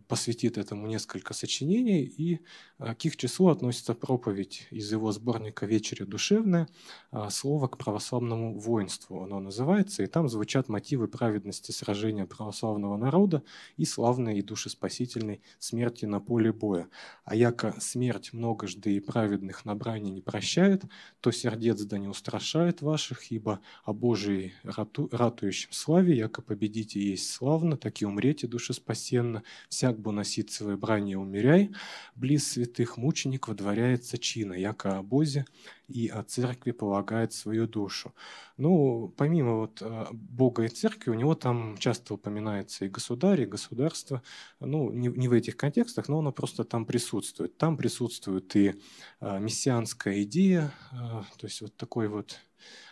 посвятит этому несколько сочинений, и а, к их числу относится проповедь из его сборника «Вечеря душевная», а, «Слово к православному воинству» оно называется, и там звучат мотивы праведности сражения православного народа и славной и душеспасительной смерти на поле боя. А яко смерть многожды и праведных на брани не прощает, то сердец да не устрашает ваших, ибо о Божией рату, ратующем славе, яко победите есть славно, так и умрете душеспасенно, сказано, «Всяк бы носит свои брани умеряй, близ святых мученик водворяется чина, яко о Бозе и о церкви полагает свою душу». Ну, помимо вот э, Бога и церкви, у него там часто упоминается и государь, и государство. Ну, не, не в этих контекстах, но оно просто там присутствует. Там присутствует и э, мессианская идея, э, то есть вот такой вот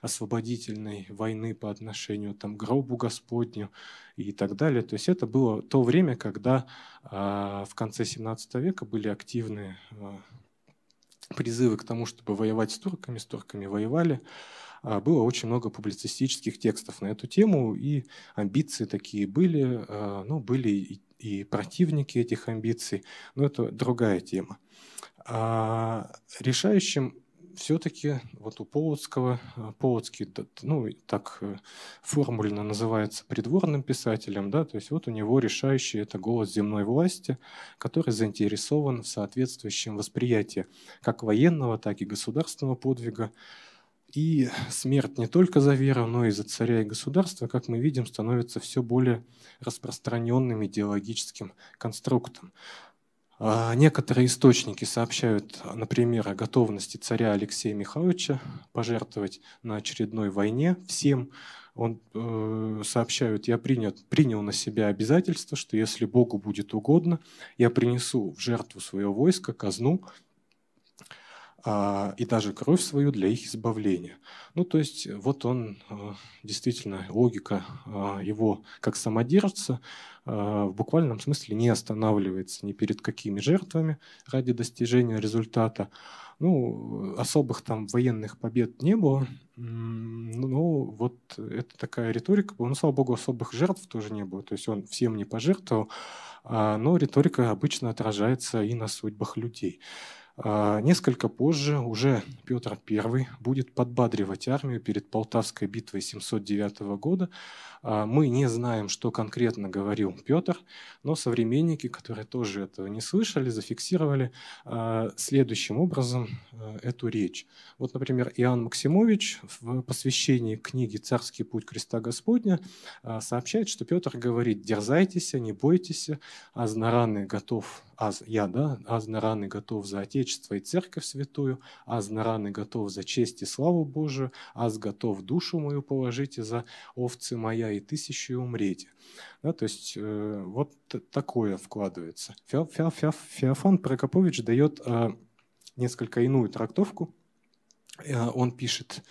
освободительной войны по отношению там, к гробу Господню и так далее. То есть это было то время, когда а, в конце 17 века были активные а, призывы к тому, чтобы воевать с турками, с турками воевали. А, было очень много публицистических текстов на эту тему, и амбиции такие были, ну, были и, и противники этих амбиций, но это другая тема. Решающим все-таки вот у Полоцкого, э, Полоцкий, ну, так э, формульно называется придворным писателем, да, то есть вот у него решающий это голос земной власти, который заинтересован в соответствующем восприятии как военного, так и государственного подвига. И смерть не только за веру, но и за царя и государства, как мы видим, становится все более распространенным идеологическим конструктом. А, некоторые источники сообщают, например, о готовности царя Алексея Михайловича пожертвовать на очередной войне всем. Он э, сообщает, я принял, принял на себя обязательство, что если Богу будет угодно, я принесу в жертву свое войско, казну, и даже кровь свою для их избавления. Ну, то есть вот он, а, действительно, логика а, его как самодержца в буквальном смысле не останавливается ни перед какими жертвами ради достижения результата. Ну, особых там военных побед не было, ну, вот это такая риторика. Ну, слава богу, особых жертв тоже не было. То есть он всем не пожертвовал, но риторика обычно отражается и на судьбах людей. А, несколько позже уже Петр I будет подбадривать армию перед Полтавской битвой 709 года. А, мы не знаем, что конкретно говорил Петр, но современники, которые тоже этого не слышали, зафиксировали а, следующим образом эту речь. Вот, например, Иоанн Максимович в посвящении книги «Царский путь креста Господня» сообщает, что Петр говорит «Дерзайтесь, не бойтесь, а знараны готов аз, я, да, аз на раны готов за Отечество и Церковь Святую, аз на раны готов за честь и славу Божию, аз готов душу мою положите за овцы моя и тысячу и умрете. Да, то есть э, вот такое вкладывается. Фео, Фео, Фео, Феофан Прокопович дает э, несколько иную трактовку. Э, он пишет,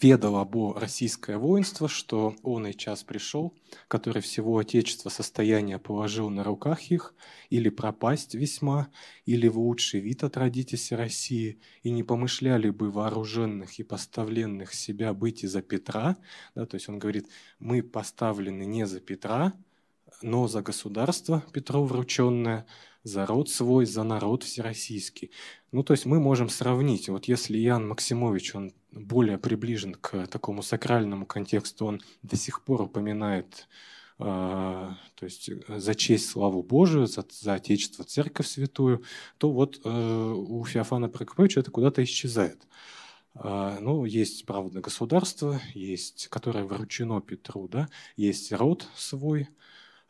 ведало бо российское воинство, что он и час пришел, который всего Отечества состояние положил на руках их, или пропасть весьма, или в лучший вид отродитесь России, и не помышляли бы вооруженных и поставленных себя быть и за Петра, да, то есть он говорит, мы поставлены не за Петра, но за государство Петру врученное, за род свой, за народ всероссийский. Ну, то есть мы можем сравнить, вот если Иоанн Максимович, он более приближен к такому сакральному контексту, он до сих пор упоминает э, то есть за честь славу Божию, за, за Отечество Церковь Святую, то вот э, у Феофана Прокоповича это куда-то исчезает. Э, ну, есть, правда, государство, есть, которое вручено Петру, да, есть род свой,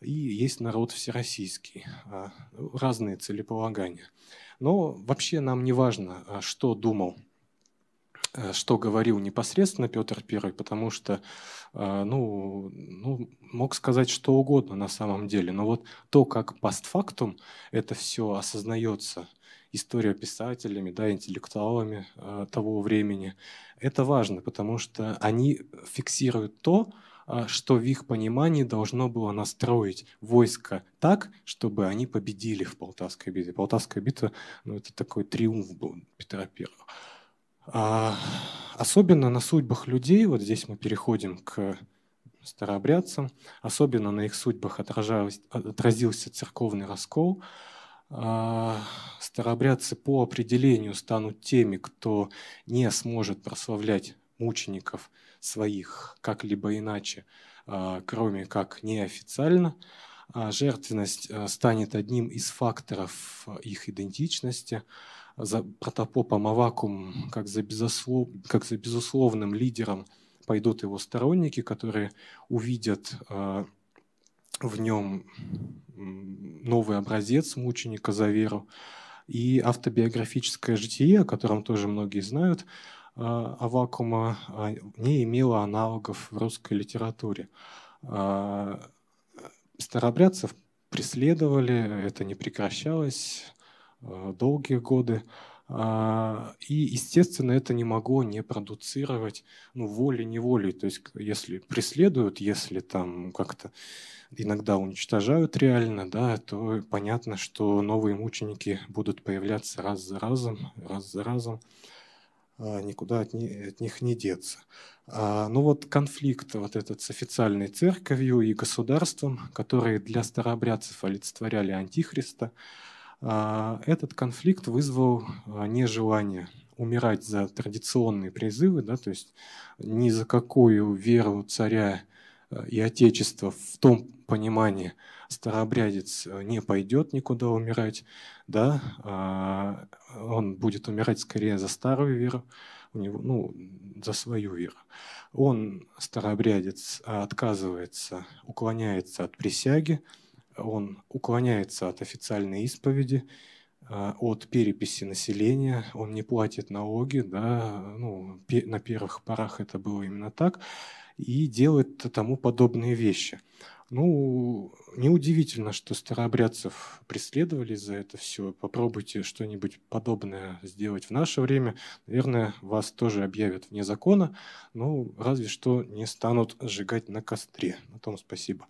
и есть народ всероссийский, а, разные целеполагания. Но вообще нам не важно, а, что думал, а, что говорил непосредственно Петр I, потому что ну, ну, мог сказать что угодно на самом деле. Но вот то, как постфактум это все осознается, история писателями, да, интеллектуалами того времени, это важно, потому что они фиксируют то, что в их понимании должно было настроить войско так, чтобы они победили в Полтавской битве. Полтавская битва ну, это такой триумф был Петра I. А, особенно на судьбах людей, вот здесь мы переходим к старообрядцам, особенно на их судьбах отразился церковный раскол. А, старообрядцы по определению станут теми, кто не сможет прославлять мучеников – своих как-либо иначе, а, кроме как неофициально. А жертвенность а, станет одним из факторов их идентичности. За протопопом Авакум, как за, безуслов... как за безусловным лидером, пойдут его сторонники, которые увидят в нем новый образец мученика за веру. И автобиографическое житие, о котором тоже многие знают, Авакума а, не имела аналогов в русской литературе. А, старообрядцев преследовали, это не прекращалось долгие годы. И, естественно, это не могло не продуцировать ну, волей-неволей. То есть, если преследуют, если там как-то иногда уничтожают реально, да, то понятно, что новые мученики будут появляться раз за разом, раз за разом. А, никуда от, от них не деться. А, ну вот конфликт вот этот с официальной церковью и государством, которые для старообрядцев олицетворяли антихриста, а, этот конфликт вызвал нежелание умирать за традиционные призывы, да, то есть ни за какую веру царя и отечества в том понимании старообрядец не пойдет никуда умирать, да, а, он будет умирать скорее за старую веру, у него, ну, за свою веру. Он, старообрядец, отказывается, уклоняется от присяги, он уклоняется от официальной исповеди, а, от переписи населения, он не платит налоги, да, ну, на первых порах это было именно так, и делает тому подобные вещи – ну, неудивительно, что старообрядцев преследовали за это все. Попробуйте что-нибудь подобное сделать в наше время. Наверное, вас тоже объявят вне закона, ну, разве что не станут сжигать на костре. На том спасибо.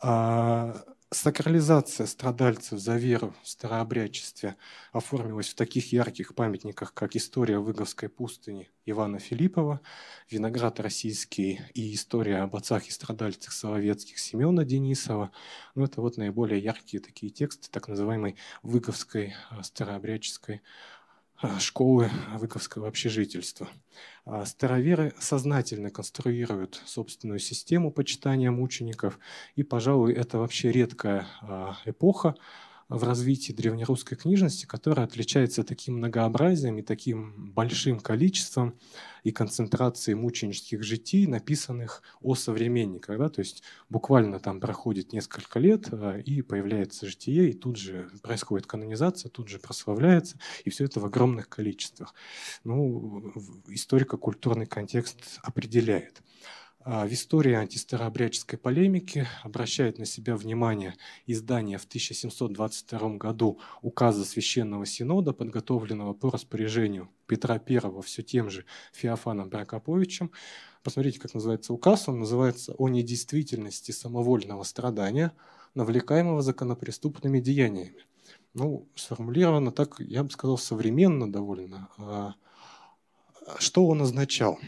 А, Сакрализация страдальцев за веру в старообрядчестве оформилась в таких ярких памятниках, как «История Выговской пустыни» Ивана Филиппова, «Виноград российский» и «История об отцах и страдальцах Соловецких» Семена Денисова. Ну, это вот наиболее яркие такие тексты так называемой Выговской э, старообрядческой школы выковского общежительства. А староверы сознательно конструируют собственную систему почитания мучеников, и, пожалуй, это вообще редкая а, эпоха, в развитии древнерусской книжности, которая отличается таким многообразием и таким большим количеством и концентрацией мученических житий, написанных о современниках. Да? То есть буквально там проходит несколько лет, а, и появляется житие, и тут же происходит канонизация, тут же прославляется, и все это в огромных количествах. Ну, историко-культурный контекст определяет. А, в истории антистарообрядческой полемики обращает на себя внимание издание в 1722 году указа Священного Синода, подготовленного по распоряжению Петра I все тем же Феофаном Прокоповичем. Посмотрите, как называется указ. Он называется «О недействительности самовольного страдания, навлекаемого законопреступными деяниями». Ну, сформулировано так, я бы сказал, современно довольно. А, что он означал?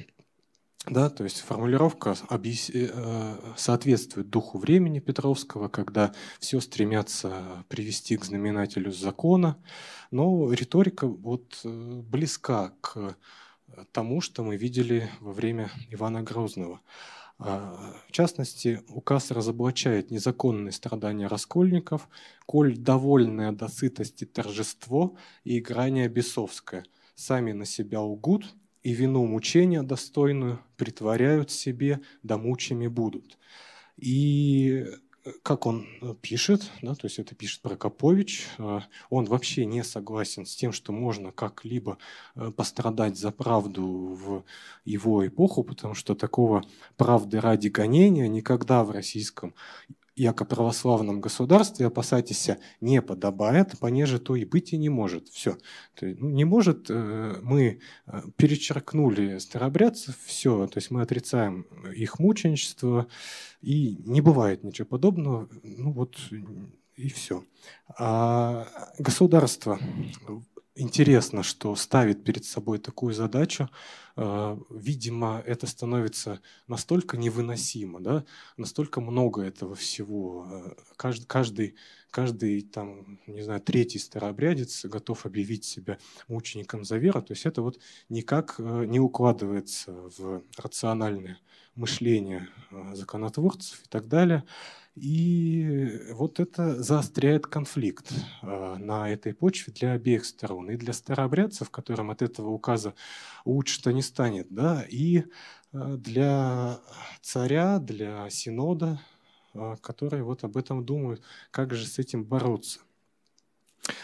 Да, то есть формулировка объяс... Э, соответствует духу времени Петровского, когда все стремятся привести к знаменателю закона, но риторика вот э, близка к тому, что мы видели во время Ивана Грозного. А, в частности, указ разоблачает незаконные страдания раскольников, коль довольное до сытости торжество и играние бесовское. Сами на себя угут – и вину мучения достойную притворяют себе, да мучими будут. И как он э, пишет, да, то есть это пишет Прокопович, э, он вообще не согласен с тем, что можно как-либо э, пострадать за правду в его эпоху, потому что такого правды ради гонения никогда в российском яко православном государстве опасайтесь не подобает, понеже то и быть и не может. Все. Ну, не может, мы перечеркнули старобрядцев, все, то есть мы отрицаем их мученичество, и не бывает ничего подобного, ну вот и все. А государство интересно, что ставит перед собой такую задачу. А, видимо, это становится настолько невыносимо, да? настолько много этого всего. А, каждый, каждый, каждый там, не знаю, третий старообрядец готов объявить себя мучеником за веру. То есть это вот никак э, не укладывается в рациональное мышление э, законотворцев и так далее. И вот это заостряет конфликт э, на этой почве для обеих сторон. И для старообрядцев, которым от этого указа лучше-то не станет, да, и э, для царя, для синода, которые вот об этом думают, как же с этим бороться.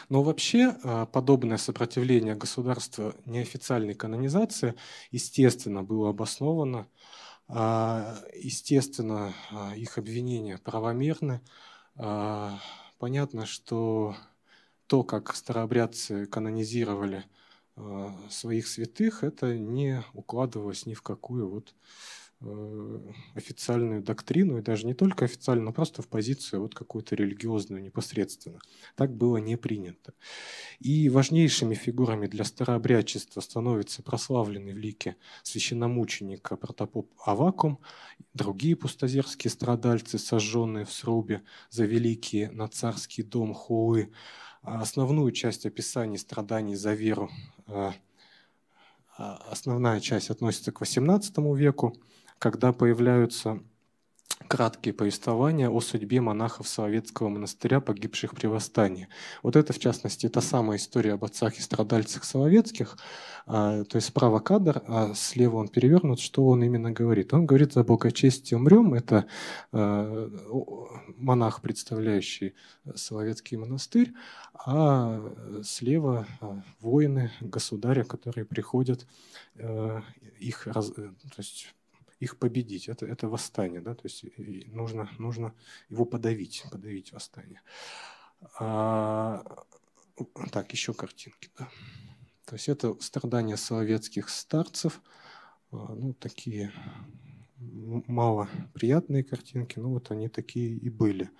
Но вообще подобное сопротивление государства неофициальной канонизации, естественно, было обосновано а, естественно, а, их обвинения правомерны. А, понятно, что то, как старообрядцы канонизировали своих святых, это не укладывалось ни в какую вот официальную доктрину, и даже не только официально, но просто в позицию вот какую-то религиозную непосредственно. Так было не принято. И важнейшими фигурами для старообрядчества становятся прославленный в лике священномученика протопоп Авакум, другие пустозерские страдальцы, сожженные в срубе за великие на царский дом Хуы. А основную часть описаний страданий за веру э, а основная часть относится к XVIII веку, когда появляются краткие повествования о судьбе монахов Соловецкого монастыря, погибших при восстании. Вот это, в частности, та самая история об отцах и страдальцах Соловецких. А, то есть справа кадр, а слева он перевернут. Что он именно говорит? Он говорит за благочестие умрем. Это а, монах, представляющий Соловецкий монастырь, а слева а, воины государя, которые приходят их, то есть их победить. Это, это восстание, да, то есть нужно, нужно его подавить, подавить восстание. А, так, еще картинки, да. То есть это страдания соловецких старцев, а, ну, такие мало приятные картинки, но вот они такие и были,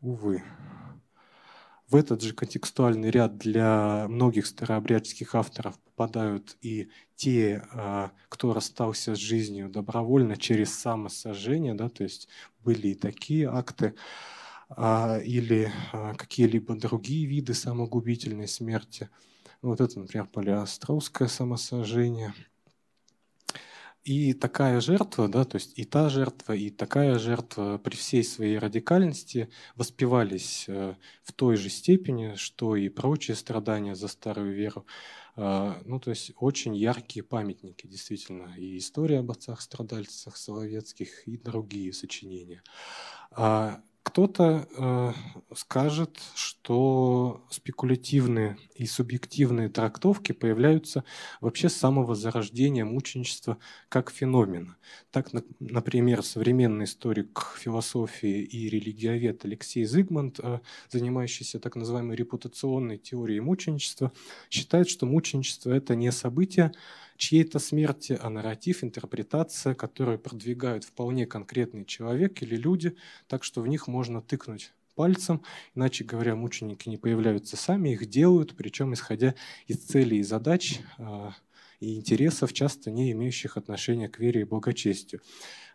увы в этот же контекстуальный ряд для многих старообрядческих авторов попадают и те, а, кто расстался с жизнью добровольно через самосожжение, да, то есть были и такие акты, а, или а, какие-либо другие виды самогубительной смерти. Вот это, например, палеостровское самосожжение – и такая жертва, да, то есть и та жертва, и такая жертва при всей своей радикальности воспевались э, в той же степени, что и прочие страдания за старую веру. А, ну, то есть очень яркие памятники, действительно, и история об отцах-страдальцах Соловецких, и другие сочинения. А кто-то э, скажет, что спекулятивные и субъективные трактовки появляются вообще с самого зарождения мученичества как феномена. Так, например, современный историк философии и религиовед Алексей Зигмунд, э, занимающийся так называемой репутационной теорией мученичества, считает, что мученичество – это не событие, чьей-то смерти, а нарратив, интерпретация, которую продвигают вполне конкретный человек или люди, так что в них можно тыкнуть пальцем. Иначе говоря, мученики не появляются сами, их делают, причем исходя из целей и задач а, и интересов, часто не имеющих отношения к вере и благочестию.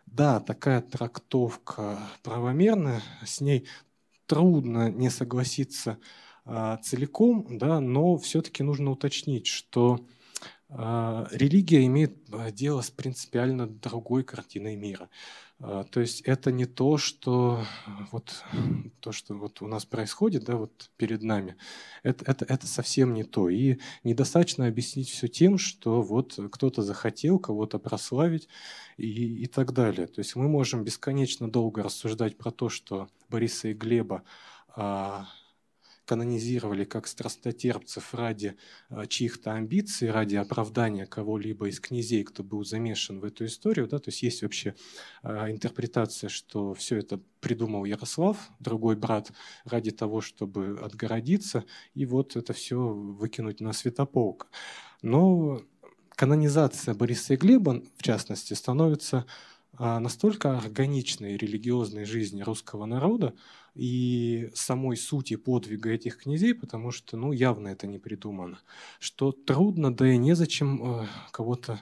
Да, такая трактовка правомерна, с ней трудно не согласиться а, целиком, да, но все-таки нужно уточнить, что религия имеет а, дело с принципиально другой картиной мира. А, то есть это не то, что вот [clears throat] то, что вот у нас происходит, да, вот перед нами. Это, это, это совсем не то. И недостаточно объяснить все тем, что вот кто-то захотел кого-то прославить и, и так далее. То есть мы можем бесконечно долго рассуждать про то, что Бориса и Глеба а, канонизировали как страстотерпцев ради а, чьих-то амбиций, ради оправдания кого-либо из князей, кто был замешан в эту историю. Да? То есть есть вообще а, интерпретация, что все это придумал Ярослав, другой брат, ради того, чтобы отгородиться, и вот это все выкинуть на светополк. Но канонизация Бориса и Глеба, в частности, становится а, настолько органичной религиозной жизни русского народа и самой сути подвига этих князей, потому что ну, явно это не придумано, что трудно, да и незачем э, кого-то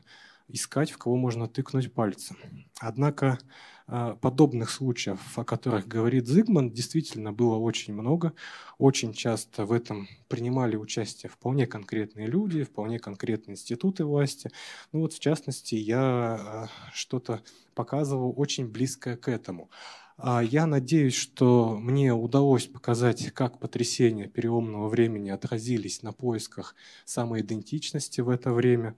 искать, в кого можно тыкнуть пальцем. Однако а, подобных случаев, о которых говорит Зигман, действительно было очень много. Очень часто в этом принимали участие вполне конкретные люди, вполне конкретные институты власти. Ну вот, в частности, я а, что-то показывал очень близкое к этому. А я надеюсь, что мне удалось показать, как потрясения переломного времени отразились на поисках самоидентичности в это время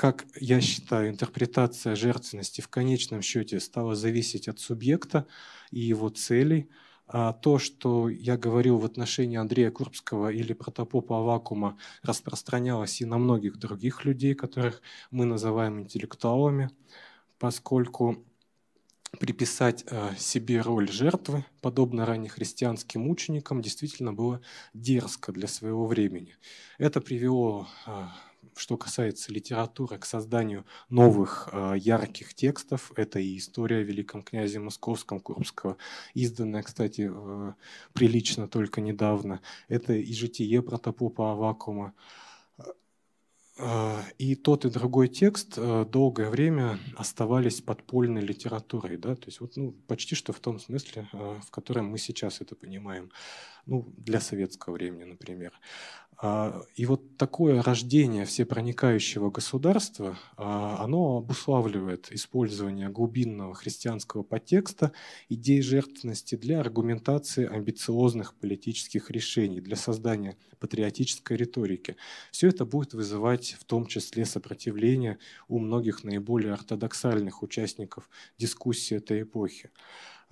как я считаю, интерпретация жертвенности в конечном счете стала зависеть от субъекта и его целей. А то, что я говорил в отношении Андрея Курбского или протопопа Авакума, распространялось и на многих других людей, которых мы называем интеллектуалами, поскольку приписать э, себе роль жертвы, подобно раннехристианским мученикам, действительно было дерзко для своего времени. Это привело э, что касается литературы, к созданию новых э, ярких текстов. Это и история о великом князе Московском Курбского, изданная, кстати, прилично только недавно. Это и житие протопопа Авакума. Э, и тот, и другой текст э, долгое время оставались подпольной литературой, да, то есть вот, ну, почти что в том смысле, э, в котором мы сейчас это понимаем, ну, для советского времени, например. А, и вот такое рождение всепроникающего государства, а, оно обуславливает использование глубинного христианского подтекста, идей жертвенности для аргументации амбициозных политических решений, для создания патриотической риторики. Все это будет вызывать в том числе сопротивление у многих наиболее ортодоксальных участников дискуссии этой эпохи.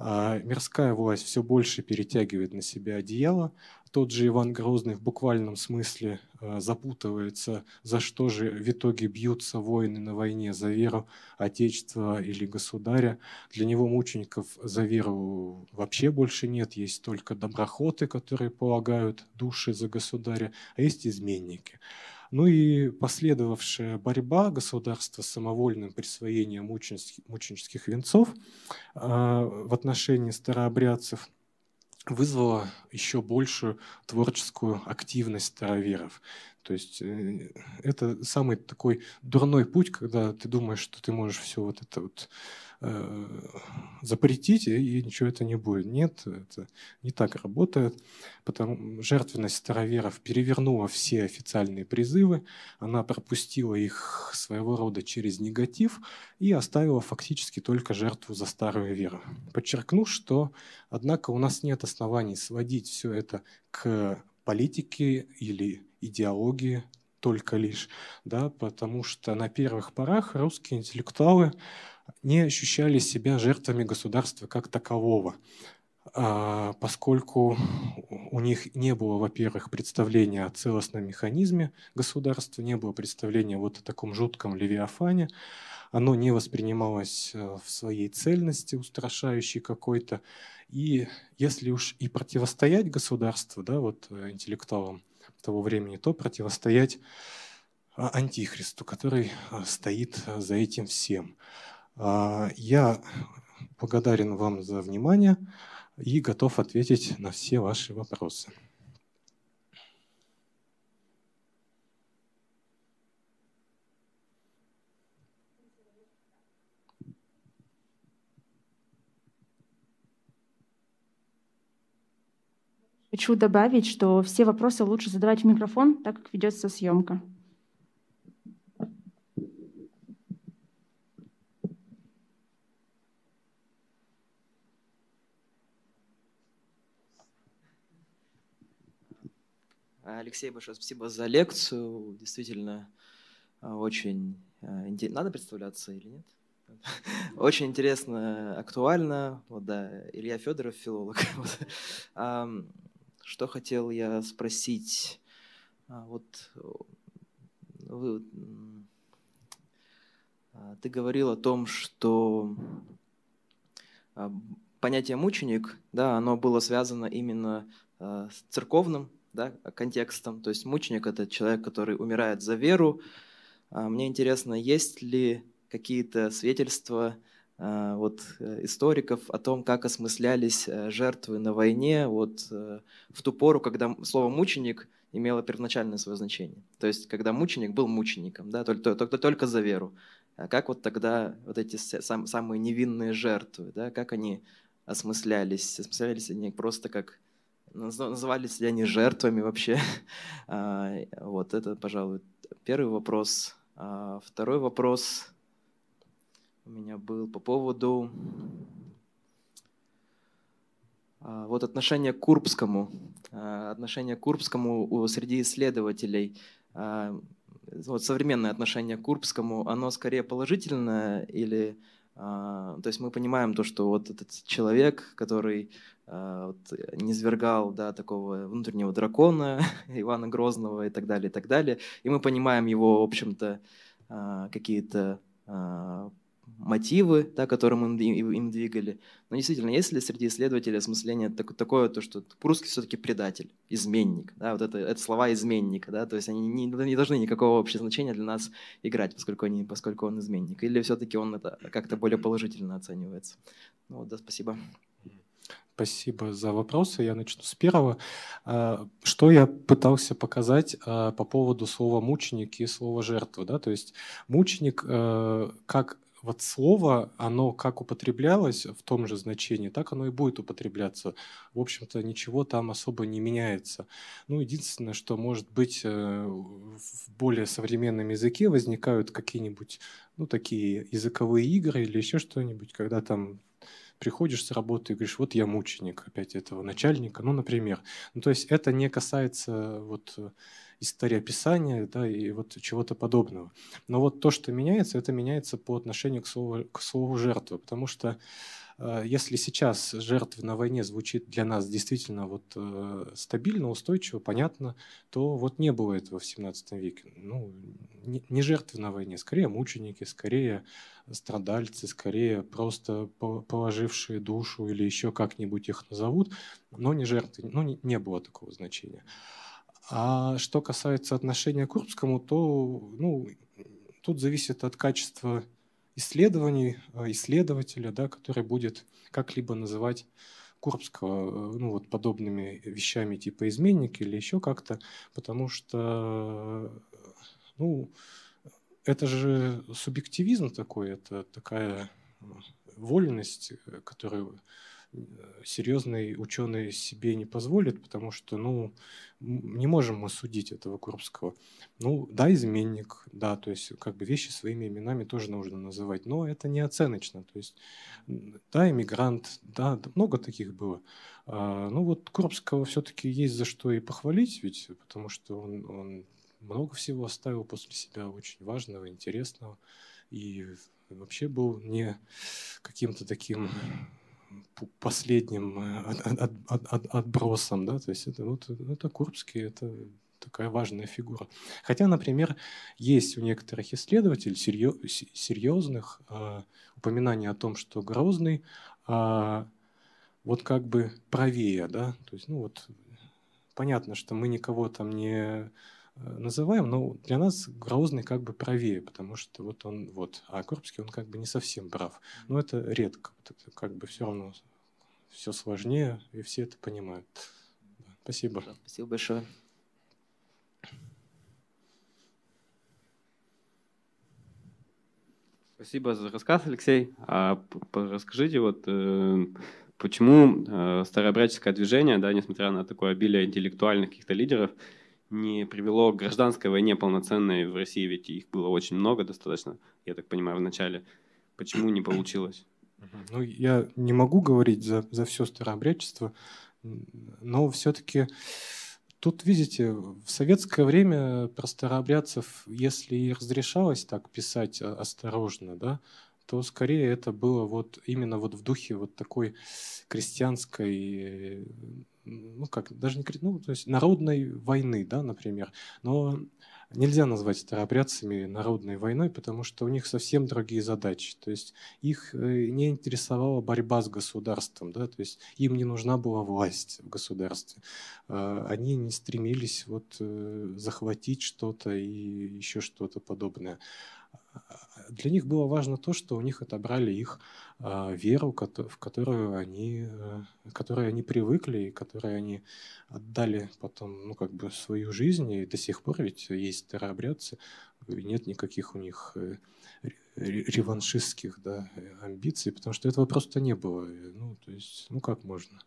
А мирская власть все больше перетягивает на себя одеяло. Тот же Иван Грозный в буквальном смысле а, запутывается, за что же в итоге бьются воины на войне, за веру Отечества или государя. Для него мучеников за веру вообще больше нет, есть только доброхоты, которые полагают души за государя, а есть изменники. Ну и последовавшая борьба государства с самовольным присвоением мученических, мученических венцов а, в отношении старообрядцев вызвала еще большую творческую активность староверов. То есть э, это самый такой дурной путь, когда ты думаешь, что ты можешь все вот это вот Э, запретить, и ничего это не будет. Нет, это не так работает. Потому жертвенность староверов перевернула все официальные призывы, она пропустила их своего рода через негатив и оставила фактически только жертву за старую веру. Подчеркну, что, однако, у нас нет оснований сводить все это к политике или идеологии только лишь, да, потому что на первых порах русские интеллектуалы не ощущали себя жертвами государства как такового, а, поскольку у них не было, во-первых, представления о целостном механизме государства, не было представления вот о таком жутком левиафане, оно не воспринималось э, в своей цельности, устрашающей какой-то. И если уж и противостоять государству, да, вот э, интеллектуалам того времени, то противостоять а, антихристу, который э, стоит за этим всем. А, я благодарен вам за внимание и готов ответить на все ваши вопросы. Хочу добавить, что все вопросы лучше задавать в микрофон, так как ведется съемка. Алексей, большое спасибо за лекцию. Действительно, а, очень а. Надо представляться или нет? [laughs] Очень интересно, актуально. Вот, да, Илья Федоров, филолог. [laughs] А, что хотел я спросить? А, вот вы, а, ты говорил о том, что а, понятие мученик, да, оно было связано именно а, с церковным да, контекстом. То есть мученик – это человек, который умирает за веру. Мне интересно, есть ли какие-то свидетельства вот, э, историков о том, как осмыслялись э, жертвы на войне вот, э, в ту пору, когда слово «мученик» имело первоначальное свое значение. То есть, когда мученик был мучеником, да, только, только, только за веру. А как вот тогда вот эти сам, самые невинные жертвы, да, как они осмыслялись? Осмыслялись они просто как назывались ли они жертвами вообще? [laughs] А, вот это, пожалуй, первый вопрос. А второй вопрос у меня был по поводу а, вот отношение к Курбскому. Отношение к Курбскому среди исследователей вот современное отношение к Курбскому, оно скорее положительное или то есть мы понимаем то, что вот этот человек, который а, вот, низвергал да, такого внутреннего дракона [laughs] Ивана Грозного и так далее, и так далее, и мы понимаем его, в общем-то, а, какие-то мотивы, да, которым им, им двигали. Но действительно, есть ли среди исследователей осмысление так, такое, то, что Прусский все-таки предатель, изменник, да, вот это, это слова изменника, да, то есть они не, не должны никакого общего значения для нас играть, поскольку, они, поскольку он изменник, или все-таки он это как-то более положительно оценивается. Ну, вот, да, спасибо. Спасибо за вопросы. Я начну с первого. А, что я пытался показать а, по поводу слова мученик и слова жертва. Да? То есть мученик э, как вот слово, оно как употреблялось в том же значении, так оно и будет употребляться. В общем-то, ничего там особо не меняется. Ну, единственное, что может быть э, в более современном языке возникают какие-нибудь, ну, такие языковые игры или еще что-нибудь, когда там приходишь с работы и говоришь, вот я мученик опять этого начальника, ну, например. Ну, то есть это не касается вот историописания да, и вот чего-то подобного. Но вот то, что меняется, это меняется по отношению к слову, к слову жертвы, потому что э, если сейчас жертва на войне звучит для нас действительно вот э, стабильно, устойчиво, понятно, то вот не было этого в 17 веке. Ну, не, жертвы на войне, скорее мученики, скорее страдальцы, скорее просто положившие душу или еще как-нибудь их назовут, но не жертвы, ну не было такого значения. А что касается отношения к Курбскому, то ну, тут зависит от качества исследований, а, исследователя, да, который будет как-либо называть Курбского ну, вот подобными вещами типа изменник или еще как-то, потому что ну, это же субъективизм такой, это такая вольность, которую серьезный ученый себе не позволит, потому что, ну, не можем мы судить этого Курбского. Ну, да, изменник, да, то есть как бы вещи своими именами тоже нужно называть, но это не оценочно, то есть, да, иммигрант, да, много таких было. А, ну вот Курбского все-таки есть за что и похвалить, ведь, потому что он, он много всего оставил после себя очень важного, интересного, и вообще был не каким-то таким последним э, от, от, от, от, отбросом, да, то есть это вот это Курбский, это такая важная фигура. Хотя, например, есть у некоторых исследователей серьезных э, упоминаний о том, что Грозный э, вот как бы правее, да, то есть, ну вот понятно, что мы никого там не называем, но для нас Грозный как бы правее, потому что вот он, вот, а Курбский, он как бы не совсем прав. Но это редко, это как бы все равно все сложнее, и все это понимают. Спасибо. Спасибо большое. Спасибо за рассказ, Алексей. А расскажите, вот э, почему э, старообрядческое движение, да, несмотря на такое обилие интеллектуальных каких-то лидеров, не привело к гражданской войне полноценной в России, ведь их было очень много достаточно, я так понимаю, в начале. Почему не получилось? Ну, я не могу говорить за, за все старообрядчество, но все-таки тут, видите, в советское время про старообрядцев, если и разрешалось так писать осторожно, да, то скорее это было вот именно вот в духе вот такой крестьянской, ну как, даже не ну, то есть народной войны, да, например. Но нельзя назвать старообрядцами народной войной, потому что у них совсем другие задачи. То есть их э, не интересовала борьба с государством, да, то есть им не нужна была власть в государстве. А, они не стремились вот э, захватить что-то и еще что-то подобное. Для них было важно то, что у них отобрали их а, веру, в которую они, э, которой они привыкли, и которой они отдали потом, ну, как бы свою жизнь, и до сих пор ведь есть старообрядцы, нет никаких у них э, реваншистских да, амбиций, потому что этого просто не было. Ну, то есть, ну как можно?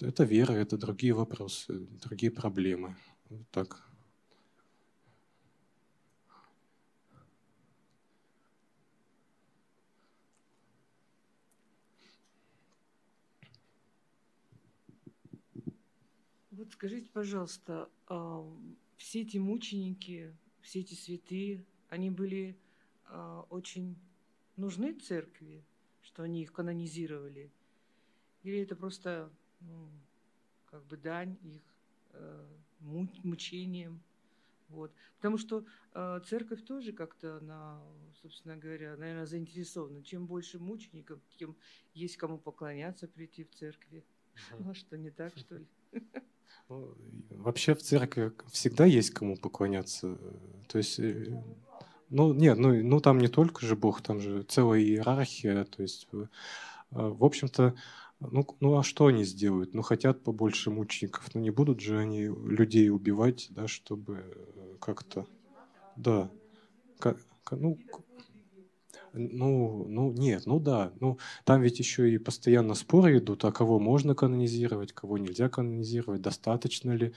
Это вера, это другие вопросы, другие проблемы. Вот так. Вот скажите, пожалуйста, а, все эти мученики, все эти святые, они были а, очень нужны церкви, что они их канонизировали? Или это просто ну, как бы дань их э, мучениям? Вот. Потому что э, церковь тоже как-то, она, собственно говоря, наверное, заинтересована. Чем больше мучеников, тем есть кому поклоняться, прийти в церкви. Ну что, не так, [laughs] что ли? Ну, вообще в церкви всегда есть кому поклоняться. То есть, э, ну нет, ну, ну там не только же Бог, там же целая иерархия. То есть, э, в общем-то, ну, ну а что они сделают? Ну хотят побольше мучеников, но ну, не будут же они людей убивать, да, чтобы э, как-то, да, как, ну, ну, ну нет, ну да. Ну, там ведь еще и постоянно споры идут, а кого можно канонизировать, кого нельзя канонизировать, достаточно ли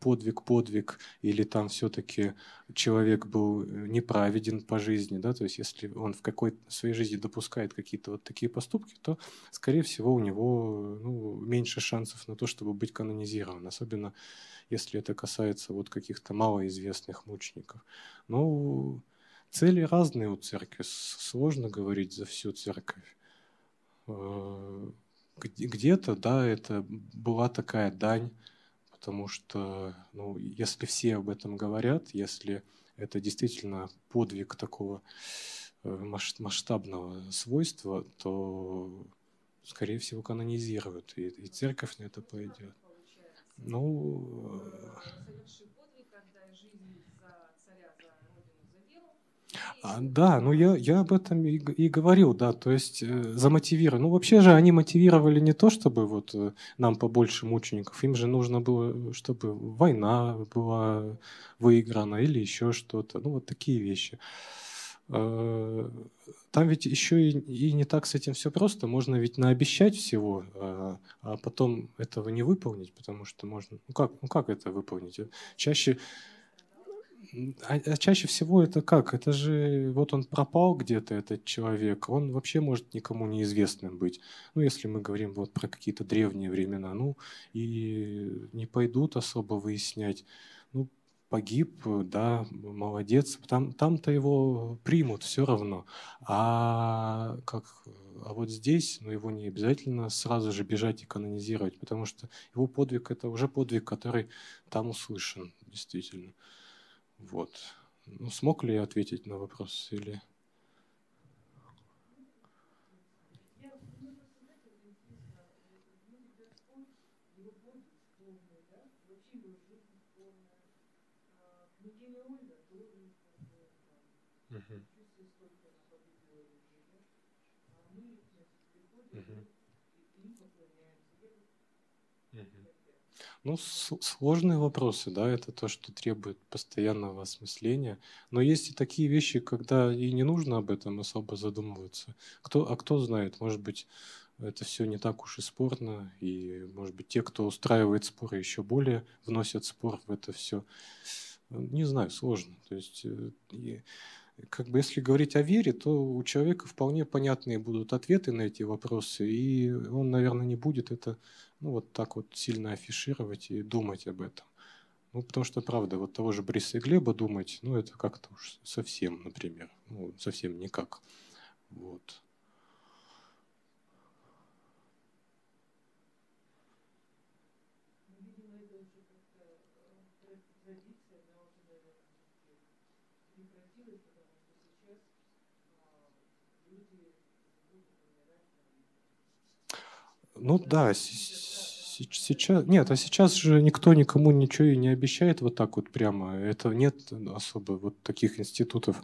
подвиг-подвиг, или там все-таки человек был э, неправеден по жизни, да, то есть если он в какой-то своей жизни допускает какие-то вот такие поступки, то, скорее всего, у него ну, меньше шансов на то, чтобы быть канонизирован, особенно если это касается вот каких-то малоизвестных мучеников. Ну, Цели разные у церкви. Сложно говорить за всю церковь. Э, где-то, да, это была такая дань, потому что, ну, если все об этом говорят, если это действительно подвиг такого э, масштабного свойства, то, скорее всего, канонизируют, и, и церковь на это пойдет. Ну, да, ну я, я об этом и, и говорил, да, то есть э, замотивировать. Ну вообще же они мотивировали не то, чтобы вот э, нам побольше мучеников, им же нужно было, чтобы война была выиграна или еще что-то, ну вот такие вещи. Э, там ведь еще и, и не так с этим все просто. Можно ведь наобещать всего, а, а потом этого не выполнить, потому что можно... Ну как, ну как это выполнить? Чаще а, а чаще всего это как? Это же вот он пропал где-то, этот человек, он вообще может никому неизвестным быть. Ну, если мы говорим вот про какие-то древние времена, ну, и не пойдут особо выяснять. Ну, погиб, да, молодец, там, там-то его примут все равно. А, как, а вот здесь, ну, его не обязательно сразу же бежать и канонизировать, потому что его подвиг – это уже подвиг, который там услышан, действительно. Вот. Ну, смог ли я ответить на вопрос или... Ну, сложные вопросы, да, это то, что требует постоянного осмысления. Но есть и такие вещи, когда и не нужно об этом особо задумываться. Кто, а кто знает, может быть, это все не так уж и спорно, и, может быть, те, кто устраивает споры, еще более вносят спор в это все. Не знаю, сложно. То есть, э, как бы если говорить о вере, то у человека вполне понятные будут ответы на эти вопросы, и он, наверное, не будет это ну, вот так вот сильно афишировать и думать об этом. Ну, потому что, правда, вот того же Бриса и Глеба думать, ну, это как-то уж совсем, например, ну, совсем никак. Вот. Ну да, сейчас нет, а сейчас же никто никому ничего и не обещает вот так вот прямо. Это нет особо вот таких институтов,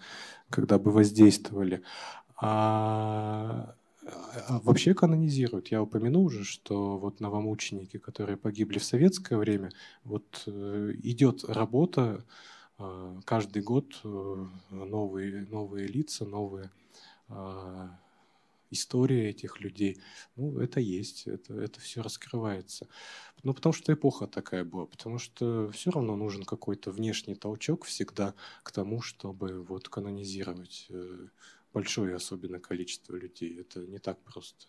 когда бы воздействовали. А, а вообще канонизируют. Я упомянул уже, что вот новомученики, которые погибли в советское время, вот э, идет работа э, каждый год э, новые новые лица, новые история этих людей, ну, это есть, это, это все раскрывается. Ну, потому что эпоха такая была, потому что все равно нужен какой-то внешний толчок всегда к тому, чтобы вот канонизировать э, большое особенно количество людей. Это не так просто.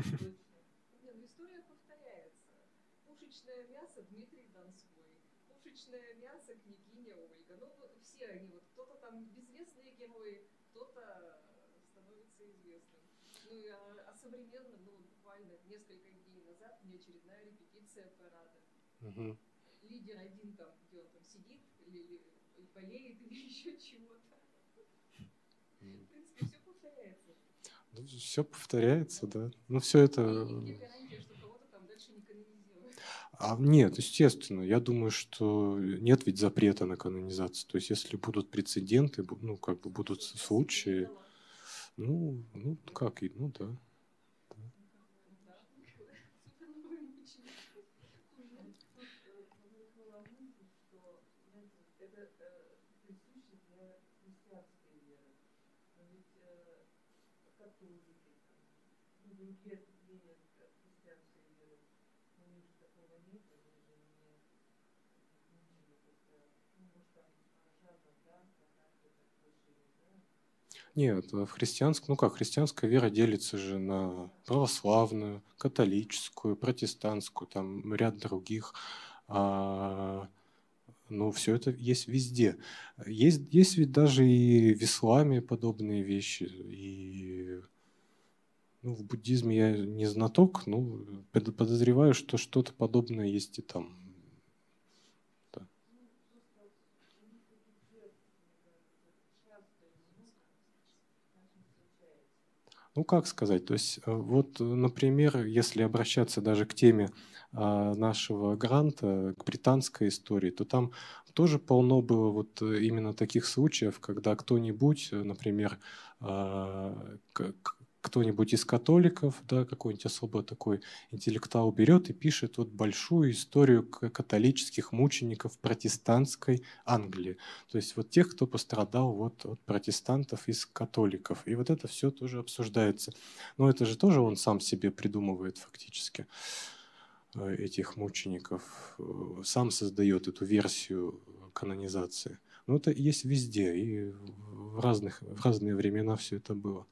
История повторяется. Пушечное мясо Дмитрий Донской, пушечное мясо княгиня Ольга. Ну, все они, вот кто-то там безвестные герои, кто-то становится известным. Ну, а, а современно, ну, буквально несколько дней назад мне очередная репетиция парада. Угу. Лидер один там, где он там сидит, или, [laughs] или болеет, или еще чего-то. В принципе, все повторяется. Ну, все повторяется, да. Ну, все это... А нет, естественно. Я думаю, что нет ведь запрета на канонизацию. То есть, если будут прецеденты, ну, как бы будут случаи, ну, ну, как, и, ну, да. Нет, в христианском, ну как, христианская вера делится же на православную, католическую, протестантскую, там ряд других. А, ну, все это есть везде. Есть, есть ведь даже и в исламе подобные вещи. И ну, в буддизме я не знаток, но подозреваю, что что-то подобное есть и там. Ну, как сказать, то есть э, вот, например, если обращаться даже к теме а, нашего гранта, к британской истории, то там тоже полно было вот э, именно таких случаев, когда кто-нибудь, э, например, а, кто-нибудь из католиков, да, какой-нибудь особо такой интеллектуал берет и пишет вот большую историю католических мучеников протестантской Англии. То есть вот тех, кто пострадал вот от протестантов из католиков. И вот это все тоже обсуждается. Но это же тоже он сам себе придумывает фактически э, этих мучеников, сам создает эту версию канонизации. Но это есть везде, и в, разных, в разные времена все это было.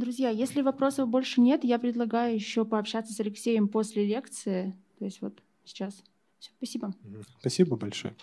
Друзья, если вопросов больше нет, я предлагаю еще пообщаться с Алексеем после лекции. То есть вот сейчас. Все, спасибо. Спасибо большое.